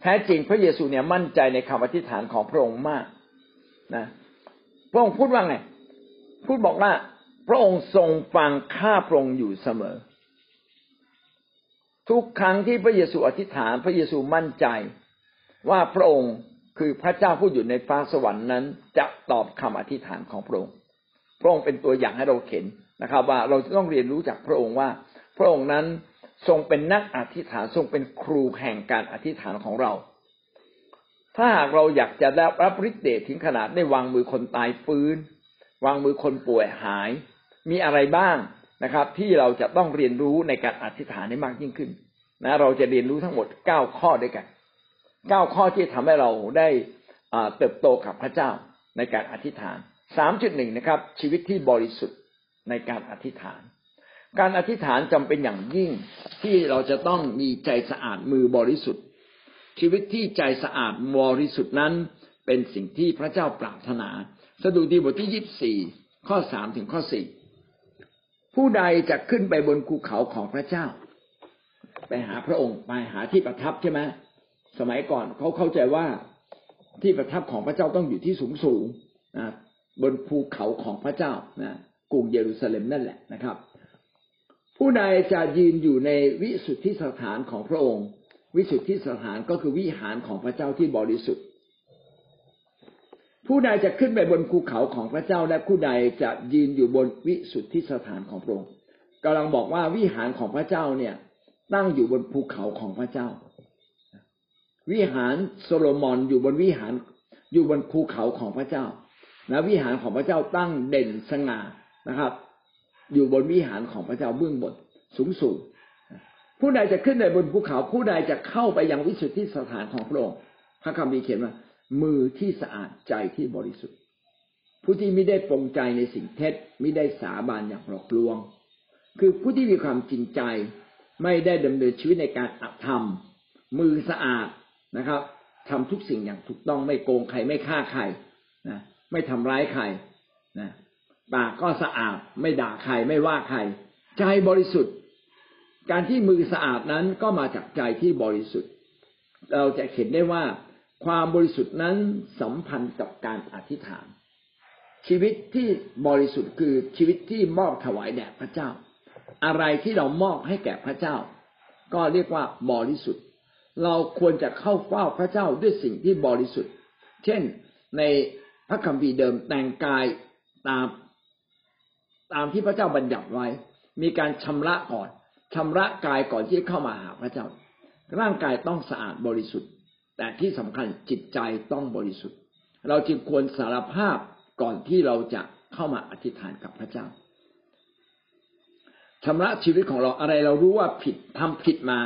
แท้จริงพระเยซูเนี่ยมั่นใจในคำอธิษฐานของพระองค์มากนะพระองค์พูดว่าไงพูดบอกว่า พระองค์ทรงฟังข้าพระองค์อยู่เสมอ ทุกครั้งที่พระเยซูอธิษฐานพระเยซูมั่นใจ ว่าพระองค์คือพระเจ้าผู้อยู่ในฟ้าสวรรค์นั้น จะตอบคำอธิษฐานของพระองค์ พระองค์เป็นตัวอย่างให้เราเห็นนะครับ ว่าเราต้องเรียนรู้จากพระองค์ว่า พระองค์นั้นทรงเป็นนักอธิษฐานทรงเป็นครูแห่งการอธิษฐานของเรา ถ้าหากเราอยากจะได้รับฤทธิ์เดชถึงขนาดได้วางมือคนตายฟื้น วางมือคนป่วยหาย มีอะไรบ้าง นะครับ ที่เราจะต้องเรียนรู้ในการอธิษฐานให้มากยิ่งขึ้น นะ เราจะเรียนรู้ทั้งหมดเก้าข้อด้วยกันเก้าข้อที่ทำให้เราได้เติบโตกับพระเจ้าในการอธิษฐานสามจุดหนึ่งนะครับ ชีวิตที่บริสุทธิ์ในการอธิษฐาน การอธิษฐานจำเป็นอย่างยิ่งที่เราจะต้องมีใจสะอาดมือบริสุทธิ์ ชีวิตที่ใจสะอาดบริสุทธิ์นั้นเป็นสิ่งที่พระเจ้าปรารถนา สดุดีบทที่ยี่สิบสี่ข้อสามถึงข้อสี่ ผู้ใดจะขึ้นไปบนภูเขาของพระเจ้า ไปหาพระองค์ไปหาที่ประทับใช่ไหมสมัยก่อนเขาเข้าใจว่าที่ประทับของพระเจ้าต้องอยู่ที่สูงสูงนะบนภูเขาของพระเจ้านะกรุงเยรูซาเล็มนั่นแหละนะครับ ผู้ใดจะยืนอยู่ในวิสุทธิสถานของพระองค์ วิสุทธิสถานก็คือวิหารของพระเจ้าที่บริสุทธิ์ ผู้ใดจะขึ้นไปบนภูเขาของพระเจ้าและผู้ใดจะยืนอยู่บนวิสุทธิสถานของพระองค์กำลังบอกว่าวิหารของพระเจ้าเนี่ยตั้งอยู่บนภูเขาของพระเจ้า วิหารโซโลมอนอยู่บนวิหารอยู่บนภูเขาของพระเจ้านะวิหารของพระเจ้าตั้งเด่นสง่านะครับ อยู่บนวิหารของพระเจ้าเบื้องบนสูงสูงผู้ใดจะขึ้นไปบนภูเขา ผู้ใดจะเข้าไปยังวิสุทธิสถานของพระองค์พระคัมภีร์เขียนว่า มือที่สะอาดใจที่บริสุทธิ์ ผู้ที่ไม่ได้ปรงใจในสิ่งเท็จไม่ได้สาบานอย่างหลอกลวง คือผู้ที่มีความจริงใจไม่ได้ดำเนินชีวิตในการอธรรม มือสะอาดนะครับทำทุกสิ่งอย่างถูกต้องไม่โกงใครไม่ฆ่าใครนะไม่ทำร้ายใครนะปากก็สะอาดไม่ด่าใครไม่ว่าใคร ใจบริสุทธิ์ การที่มือสะอาดนั้นก็มาจากใจที่บริสุทธิ์ เราจะเห็นได้ว่า ความบริสุทธิ์นั้นสัมพันธ์กับการอธิษฐาน ชีวิตที่บริสุทธิ์คือชีวิตที่มอบถวายแด่พระเจ้า อะไรที่เรามอบให้แก่พระเจ้า ก็เรียกว่าบริสุทธิ์ เราควรจะเข้าเฝ้าพระเจ้าด้วยสิ่งที่บริสุทธิ์ เช่นในพระคัมภีร์เดิมแต่งกายตามตามที่พระเจ้าบัญญัติไว้ มีการชำระก่อนชำระกายก่อนที่เข้ามาหาพระเจ้า ร่างกายต้องสะอาดบริสุทธิ์ แต่ที่สำคัญจิตใจต้องบริสุทธิ์ เราจึงควรสารภาพก่อนที่เราจะเข้ามาอธิษฐานกับพระเจ้าชำระชีวิตของเราอะไรเรารู้ว่าผิดทำผิดมา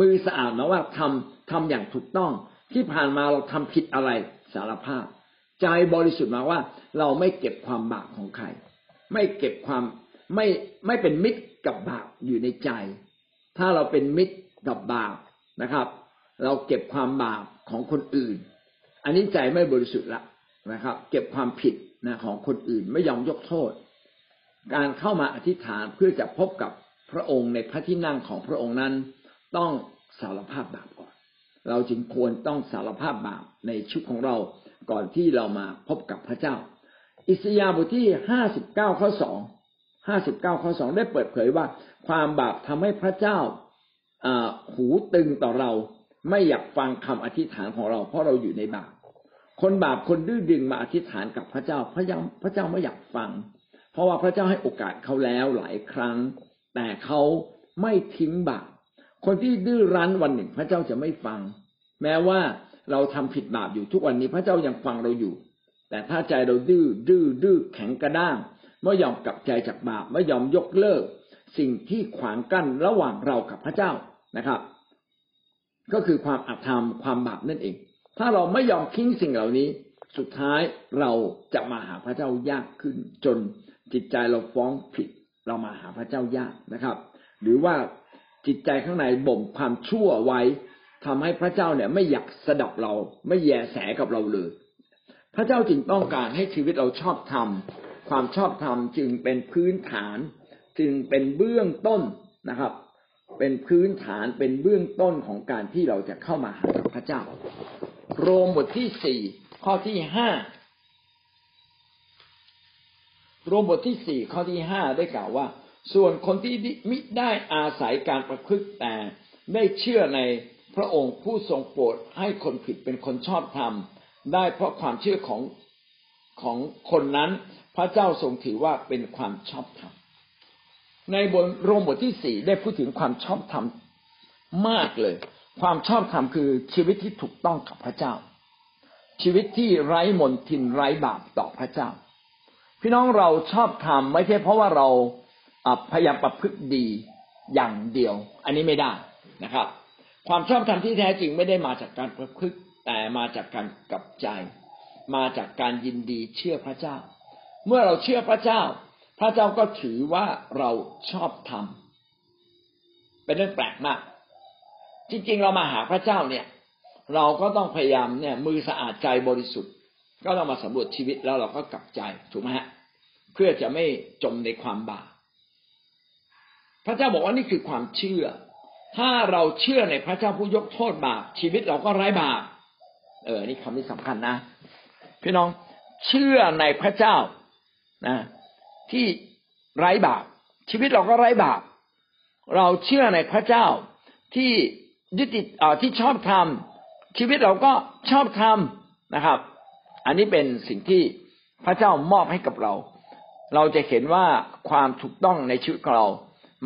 มือสะอาดนะว่าทำทำอย่างถูกต้อง ที่ผ่านมาเราทำผิดอะไรสารภาพ ใจบริสุทธิ์มาว่า เราไม่เก็บความบาปของใคร ไม่เก็บความไม่ไม่เป็นมิตรกับบาปอยู่ในใจ ถ้าเราเป็นมิตรกับบาปนะครับ เราเก็บความบาปของคนอื่น อันนี้ใจไม่บริสุทธิ์ละนะครับ เก็บความผิดนะของคนอื่นไม่ยอมยกโทษ การเข้ามาอธิษฐานเพื่อจะพบกับพระองค์ในพระที่นั่งของพระองค์นั้น ต้องสารภาพบาปก่อน เราจึงควรต้องสารภาพบาปในชีวิตของเราก่อนที่เรามาพบกับพระเจ้า อิสยาห์บทที่ห้าสิบเก้าข้อสองห้าสิบเก้าข้อสองได้เปิดเผยว่า ความบาปทำให้พระเจ้าหูตึงต่อเรา ไม่อยากฟังคำอธิษฐานของเรา เพราะเราอยู่ในบาปคนบาปคนดื้อดึงมาอธิษฐานกับพระเจ้าพระเจ้าพระเจ้าไม่อยากฟัง เพราะว่าพระเจ้าให้โอกาสเขาแล้วหลายครั้ง แต่เขาไม่ทิ้งบาปคนที่ดื้อรั้นวันหนึ่งพระเจ้าจะไม่ฟัง แม้ว่าเราทำผิดบาปอยู่ทุกวันนี้พระเจ้ายังฟังเราอยู่ แต่ถ้าใจเราดื้อดื้อดื้อแข็งกระด้างไม่ยอมกลับใจจากบาปไม่ยอมยกเลิก สิ่งที่ขวางกั้นระหว่างเรากับพระเจ้านะครับ ก็คือความอาธรรมความบาปนั่นเอง ถ้าเราไม่ยอมทิ้งสิ่งเหล่านี้ สุดท้ายเราจะมาหาพระเจ้ายากขึ้น จนจิตใจเราฟ้องผิด เรามาหาพระเจ้ายากนะครับ หรือว่าจิตใจข้างในบ่มความชั่วไว้ทำให้พระเจ้าเนี่ยไม่อยากสดับเราไม่แยแสกับเราเลย พระเจ้าจึงต้องการให้ชีวิตเราชอบธรรมความชอบธรรมจึงเป็นพื้นฐาน จึงเป็นเบื้องต้นนะครับ เป็นพื้นฐานเป็นเบื้องต้นของการที่เราจะเข้ามาหาพระเจ้า โรมบทที่สี่ข้อที่ห้าโรมบทที่สี่ข้อที่ห้าได้กล่าวว่า ส่วนคนที่มิได้อาศัยการประพฤติแต่ได้เชื่อในพระองค์ผู้ทรงโปรดให้คนผิดเป็นคนชอบธรรม ได้เพราะความเชื่อของของคนนั้น พระเจ้าทรงถือว่าเป็นความชอบธรรม ในบทโรมบทที่สี่ได้พูดถึงความชอบธรรมมากเลย ความชอบธรรมคือชีวิตที่ถูกต้องกับพระเจ้า ชีวิตที่ไร้มนทินไร้บาปต่อพระเจ้า พี่น้องเราชอบธรรมไม่ใช่เพราะว่าเราพยายามประพฤติดีอย่างเดียว อันนี้ไม่ได้นะครับ ความชอบธรรมที่แท้จริงไม่ได้มาจากการประพฤติแต่มาจากการกลับใจ มาจากการยินดีเชื่อพระเจ้า เมื่อเราเชื่อพระเจ้า พระเจ้าก็ถือว่าเราชอบทำเป็นเรื่องแปลกมาก จริง ๆ เรามาหาพระเจ้าเนี่ย เราก็ต้องพยายามเนี่ย มือสะอาดใจบริสุทธิ์ ก็ต้องมาสำรวจชีวิตแล้วเราก็กลับใจถูกไหมฮะเพื่อจะไม่จมในความบาปพระเจ้าบอกว่านี่คือความเชื่อ ถ้าเราเชื่อในพระเจ้าผู้ยกโทษบาปชีวิตเราก็ไร้บาปเออ นี่คำนี้สำคัญนะพี่น้องเชื่อในพระเจ้านะ ที่ไร้บาปชีวิตเราก็ไร้บาปเราเชื่อในพระเจ้าที่ยึดติดที่ชอบทำชีวิตเราก็ชอบทำนะครับ อันนี้เป็นสิ่งที่พระเจ้ามอบให้กับเรา เราจะเห็นว่าความถูกต้องในชีวิตของเรา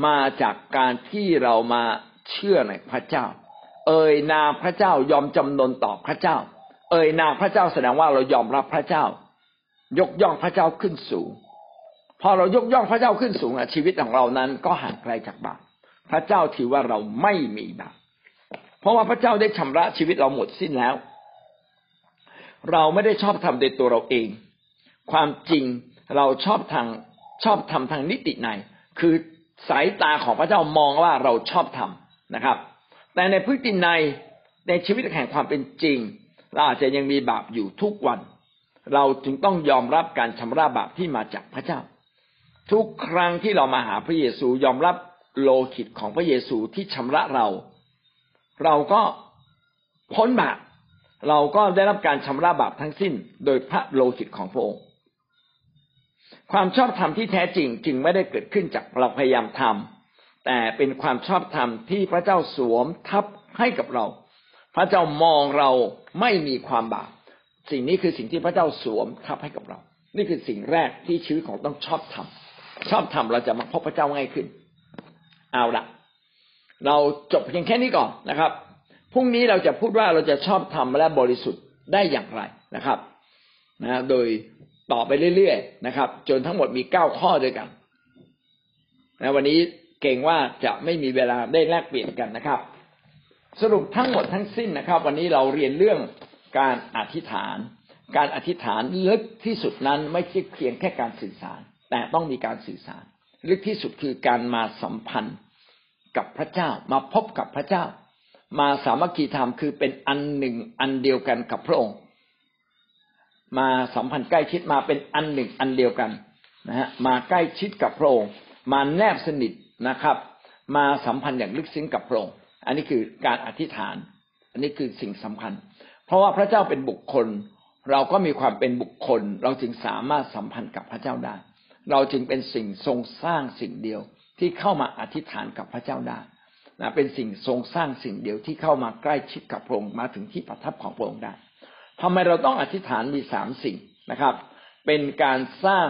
มาจากการที่เรามาเชื่อในพระเจ้า เอ่ยนามพระเจ้ายอมจำนนต่อพระเจ้า เอ่ยนามพระเจ้าแสดงว่าเรายอมรับพระเจ้า ยกย่องพระเจ้าขึ้นสูง พอเรายกย่องพระเจ้าขึ้นสูงชีวิตของเรานั้นก็ห่างไกลจากบาปพระเจ้าถือว่าเราไม่มีบาปเพราะว่าพระเจ้าได้ชำระชีวิตเราหมดสิ้นแล้ว เราไม่ได้ชอบทำโดยตัวเราเอง ความจริงเราชอบทางชอบทำทางนิติในคือสายตาของพระเจ้ามองว่าเราชอบทำนะครับ แต่ในพฤติในในชีวิตแห่งความเป็นจริง เราอาจจะยังมีบาปอยู่ทุกวัน เราจึงต้องยอมรับการชำระบาปที่มาจากพระเจ้า ทุกครั้งที่เรามาหาพระเยซูยอมรับโลหิตของพระเยซูที่ชำระเรา เราก็พ้นบาปเราก็ได้รับการชำระบาปทั้งสิ้น โดยพระโลหิตของพระองค์ ความชอบธรรมที่แท้จริงจึงไม่ได้เกิดขึ้นจากเราพยายามทำแต่เป็นความชอบธรรมที่พระเจ้าสวมทับให้กับเรา พระเจ้ามองเราไม่มีความบาปสิ่งนี้คือสิ่งที่พระเจ้าสวมทับให้กับเรา นี่คือสิ่งแรกที่ชีวิตของต้องชอบทำ ชอบทำเราจะมาพบพระเจ้าง่ายขึ้น เอาละเราจบเพียงแค่นี้ก่อนนะครับพรุ่งนี้เราจะพูดว่าเราจะชอบทำและบริสุทธิ์ได้อย่างไรนะครับนะโดยต่อไปเรื่อยๆนะครับ จนทั้งหมดมีเก้าข้อด้วยกันนะวันนี้เก่งว่าจะไม่มีเวลาได้แลกเปลี่ยนกันนะครับ สรุปทั้งหมดทั้งสิ้นนะครับ วันนี้เราเรียนเรื่องการอธิษฐาน การอธิษฐานลึกที่สุดนั้นไม่ใช่เพียงแค่การสื่อสาร แต่ต้องมีการสื่อสาร ลึกที่สุดคือการมาสัมพันธ์กับพระเจ้า มาพบกับพระเจ้า มาสามัคคีธรรมคือเป็นอันหนึ่งอันเดียวกันกับพระองค์ มาสัมพันธ์ใกล้ชิดมาเป็นอันหนึ่งอันเดียวกันนะฮะมาใกล้ชิดกับพระองค์ มาแนบสนิทนะครับ มาสัมพันธ์อย่างลึกซึ้งกับพระองค์ อันนี้คือการอธิษฐาน อันนี้คือสิ่งสำคัญ เพราะว่าพระเจ้าเป็นบุคคล เราก็มีความเป็นบุคคล เราจึงสามารถสัมพันธ์กับพระเจ้าได้ เราจึงเป็นสิ่งทรงสร้างสิ่งเดียวที่เข้ามาอธิษฐานกับพระเจ้าได้นะเป็นสิ่งทรงสร้างสิ่งเดียวที่เข้ามาใกล้ชิดกับพระองค์มาถึงที่ประทับของพระองค์ได้ทำไมเราต้องอธิษฐานมีสามสิ่งนะครับ เป็นการสร้าง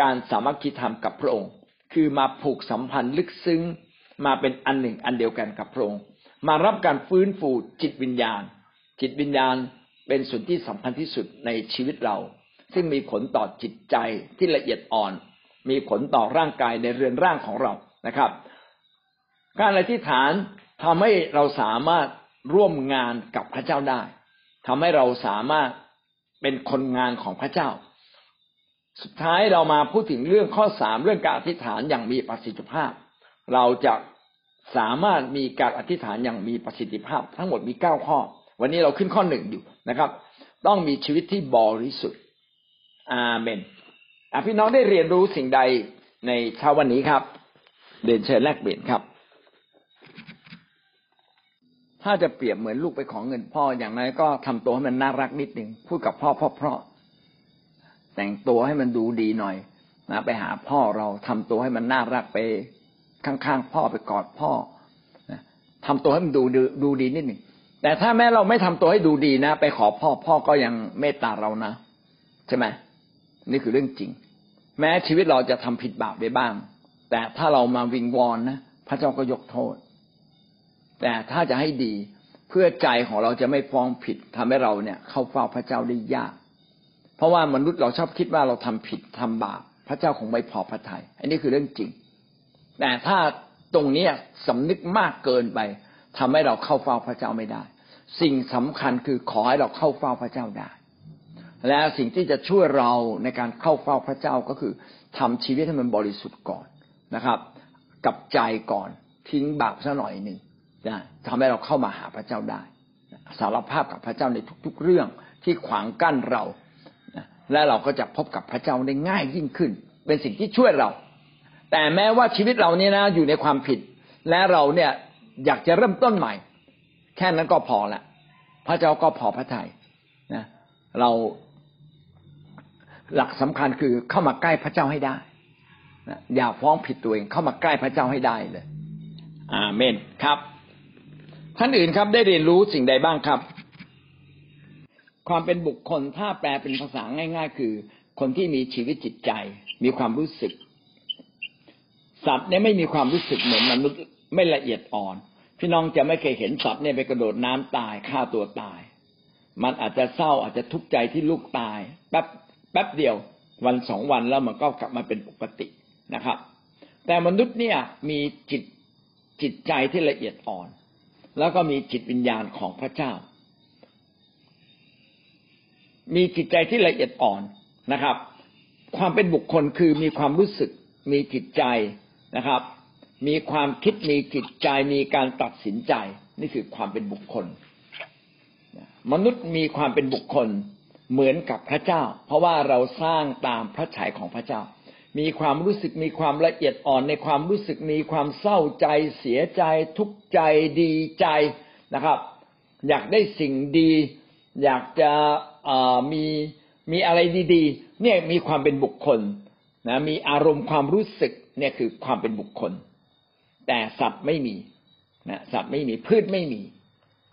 การสามัคคีธรรมกับพระองค์ คือมาผูกสัมพันธ์ลึกซึ้งมาเป็นอันหนึ่งอันเดียวกันกับพระองค์ มารับการฟื้นฟูจิตวิญญาณ จิตวิญญาณเป็นส่วนที่สำคัญที่สุดในชีวิตเรา ซึ่งมีผลต่อจิตใจที่ละเอียดอ่อน มีผลต่อร่างกายในเรือนร่างของเรานะครับ การอธิษฐานทำให้เราสามารถร่วมงานกับพระเจ้าได้ทำให้เราสามารถเป็นคนงานของพระเจ้า สุดท้ายเรามาพูดถึงเรื่องข้อสามเรื่องการอธิษฐานอย่างมีประสิทธิภาพ เราจะสามารถมีการอธิษฐานอย่างมีประสิทธิภาพ ทั้งหมดมีเก้าข้อ วันนี้เราขึ้นข้อหนึ่งอยู่นะครับ ต้องมีชีวิตที่บริสุทธิ์ อาเมนพี่น้องได้เรียนรู้สิ่งใดในเช้าวันนี้ครับเดินเชิญแลกเปลี่ยนครับ ถ้าจะเปรียบเหมือนลูกไปของเงินพ่ออย่างไรก็ทำตัวให้มันน่ารักนิดหนึ่งพูดกับพ่อพ่อเพราะแต่งตัวให้มันดูดีหน่อยนะไปหาพ่อเราทำตัวให้มันน่ารักไปข้างๆพ่อไปกอดพ่อทำตัวให้มันดูดูดีนิดหนึ่งแต่ถ้าแม้เราไม่ทำตัวให้ดูดีนะ ไปขอพ่อพ่อก็ยังเมตตาเรานะใช่ไหม นี่คือเรื่องจริง แม้ชีวิตเราจะทำผิดบาปไปบ้าง แต่ถ้าเรามาวิงวอนนะพระเจ้าก็ยกโทษ แต่ถ้าจะให้ดีเพื่อใจของเราจะไม่ฟ้องผิดทำให้เราเนี่ยเข้าเฝ้าพระเจ้าได้ยาก เพราะว่ามนุษย์เราชอบคิดว่าเราทำผิดทำบาปพระเจ้าคงไม่พอพระทยัยอันนี้คือเรื่องจริง แต่ถ้าตรงนี้สำนึกมากเกินไปทำให้เราเข้าเฝ้าพระเจ้าไม่ได้ สิ่งสำคัญคือขอให้เราเข้าเฝ้าพระเจ้าได้ และสิ่งที่จะช่วยเราในการเข้าเฝ้าพระเจ้าก็คือทำชีวิตให้มันบริสุทธิ์ก่อนนะครับ กับใจก่อนทิ้งบาปซะหน่อยหนึ่งนะทำให้เราเข้ามาหาพระเจ้าได้ สารภาพกับพระเจ้าในทุก ๆ เรื่องที่ขวางกั้นเรา และเราก็จะพบกับพระเจ้าได้ง่ายยิ่งขึ้น เป็นสิ่งที่ช่วยเรา แต่แม้ว่าชีวิตเราเนี่ยนะอยู่ในความผิด และเราเนี่ยอยากจะเริ่มต้นใหม่ แค่นั้นก็พอละพระเจ้าก็พอพระทัยนะเรา หลักสำคัญคือเข้ามาใกล้พระเจ้าให้ได้อย่าฟ้องผิดตัวเองเข้ามาใกล้พระเจ้าให้ได้เลย อาเมนครับ ท่านอื่นครับได้เรียนรู้สิ่งใดบ้างครับ ความเป็นบุคคลถ้าแปลเป็นภาษาง่าย ๆ คือ คนที่มีชีวิตจิตใจ มีความรู้สึก สัตว์เนี่ยไม่มีความรู้สึกเหมือนมนุษย์ไม่ละเอียดอ่อน พี่น้องจะไม่เคยเห็นสัตว์เนี่ยไปกระโดดน้ำตายฆ่าตัวตาย มันอาจจะเศร้าอาจจะทุกข์ใจที่ลูกตายแป๊บ ป๊บเดียววันสองวันแล้วมันก็กลับมาเป็นปกตินะครับ แต่มนุษย์เนี่ยมีจิตจิตใจที่ละเอียดอ่อน แล้วก็มีจิตวิญญาณของพระเจ้า มีจิตใจที่ละเอียดอ่อนนะครับ ความเป็นบุคคลคือมีความรู้สึก มีจิตใจนะครับ มีความคิดมีจิตใจมีการตัดสินใจ นี่คือความเป็นบุคคล มนุษย์มีความเป็นบุคคล เหมือนกับพระเจ้า เพราะว่าเราสร้างตามพระฉายของพระเจ้า มีความรู้สึกมีความละเอียดอ่อนในความรู้สึกมีความเศร้าใจ เสียใจ ทุกข์ใจดีใจนะครับ อยากได้สิ่งดี อยากจะมีมีอะไรดีๆ เนี่ยมีความเป็นบุคคลนะมีอารมณ์ความรู้สึกเนี่ยคือความเป็นบุคคล แต่สัตว์ไม่มีนะสัตว์ไม่มีพืชไม่มี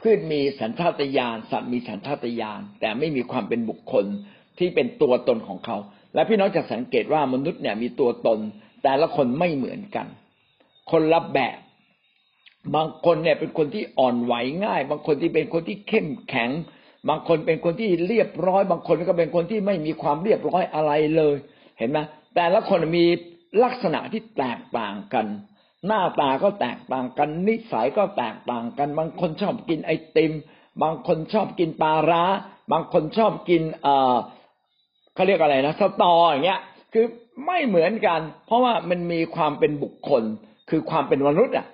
พืชมีสัญชาตญาณสัตว์มีสัญชาตญาณแต่ไม่มีความเป็นบุคคลที่เป็นตัวตนของเขา และพี่น้องจะสังเกตว่ามนุษย์เนี่ยมีตัวตน แต่ละคนไม่เหมือนกัน คนละแบบ บางคนเนี่ยเป็นคนที่อ่อนไหวง่าย บางคนที่เป็นคนที่เข้มแข็ง บางคนเป็นคนที่เรียบร้อย บางคนก็เป็นคนที่ไม่มีความเรียบร้อยอะไรเลย เห็นไหมแต่ละคนมีลักษณะที่แตกต่างกัน หน้าตาก็แตกต่างกัน นิสัยก็แตกต่างกัน บางคนชอบกินไอติม บางคนชอบกินปลาร้า บางคนชอบกินเอ่อเขาเรียกอะไรนะสตออย่างเงี้ย คือไม่เหมือนกัน เพราะว่ามันมีความเป็นบุคคล คือความเป็นมนุษย์อะ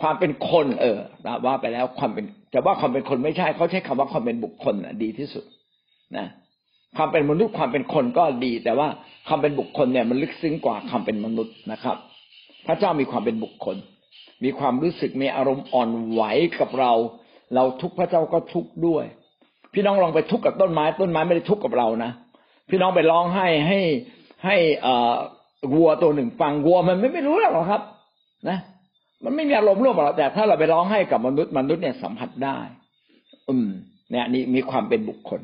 ความเป็นคน เออว่าไปแล้วความเป็นจะว่าความเป็นคนไม่ใช่เขาใช้คำว่าความเป็นบุคคลนะดีที่สุดนะความเป็นมนุษย์ความเป็นคนก็ดี แต่ว่าความเป็นบุคคลเนี่ยมันลึกซึ้งกว่าความเป็นมนุษย์นะครับ พระเจ้ามีความเป็นบุคคล มีความรู้สึกมีอารมณ์อ่อนไหวกับเรา เราทุกพระเจ้าก็ทุกด้วย พี่น้องลองไปทุกกับต้นไม้ต้นไม้ไม่ได้ทุกกับเรานะพี่น้องไปร้องให้ให้ให้อ่วัวตัวหนึ่งฟังวัวมันไม่ไม่รู้หรอกครับ นะ มันไม่มีอารมณ์ร่วมกับเราแต่ถ้าเราไปร้องให้กับมนุษย์มนุษย์เนี่ยสัมผัสได้ อืม เนี่ยนี่มีความเป็นบุคคล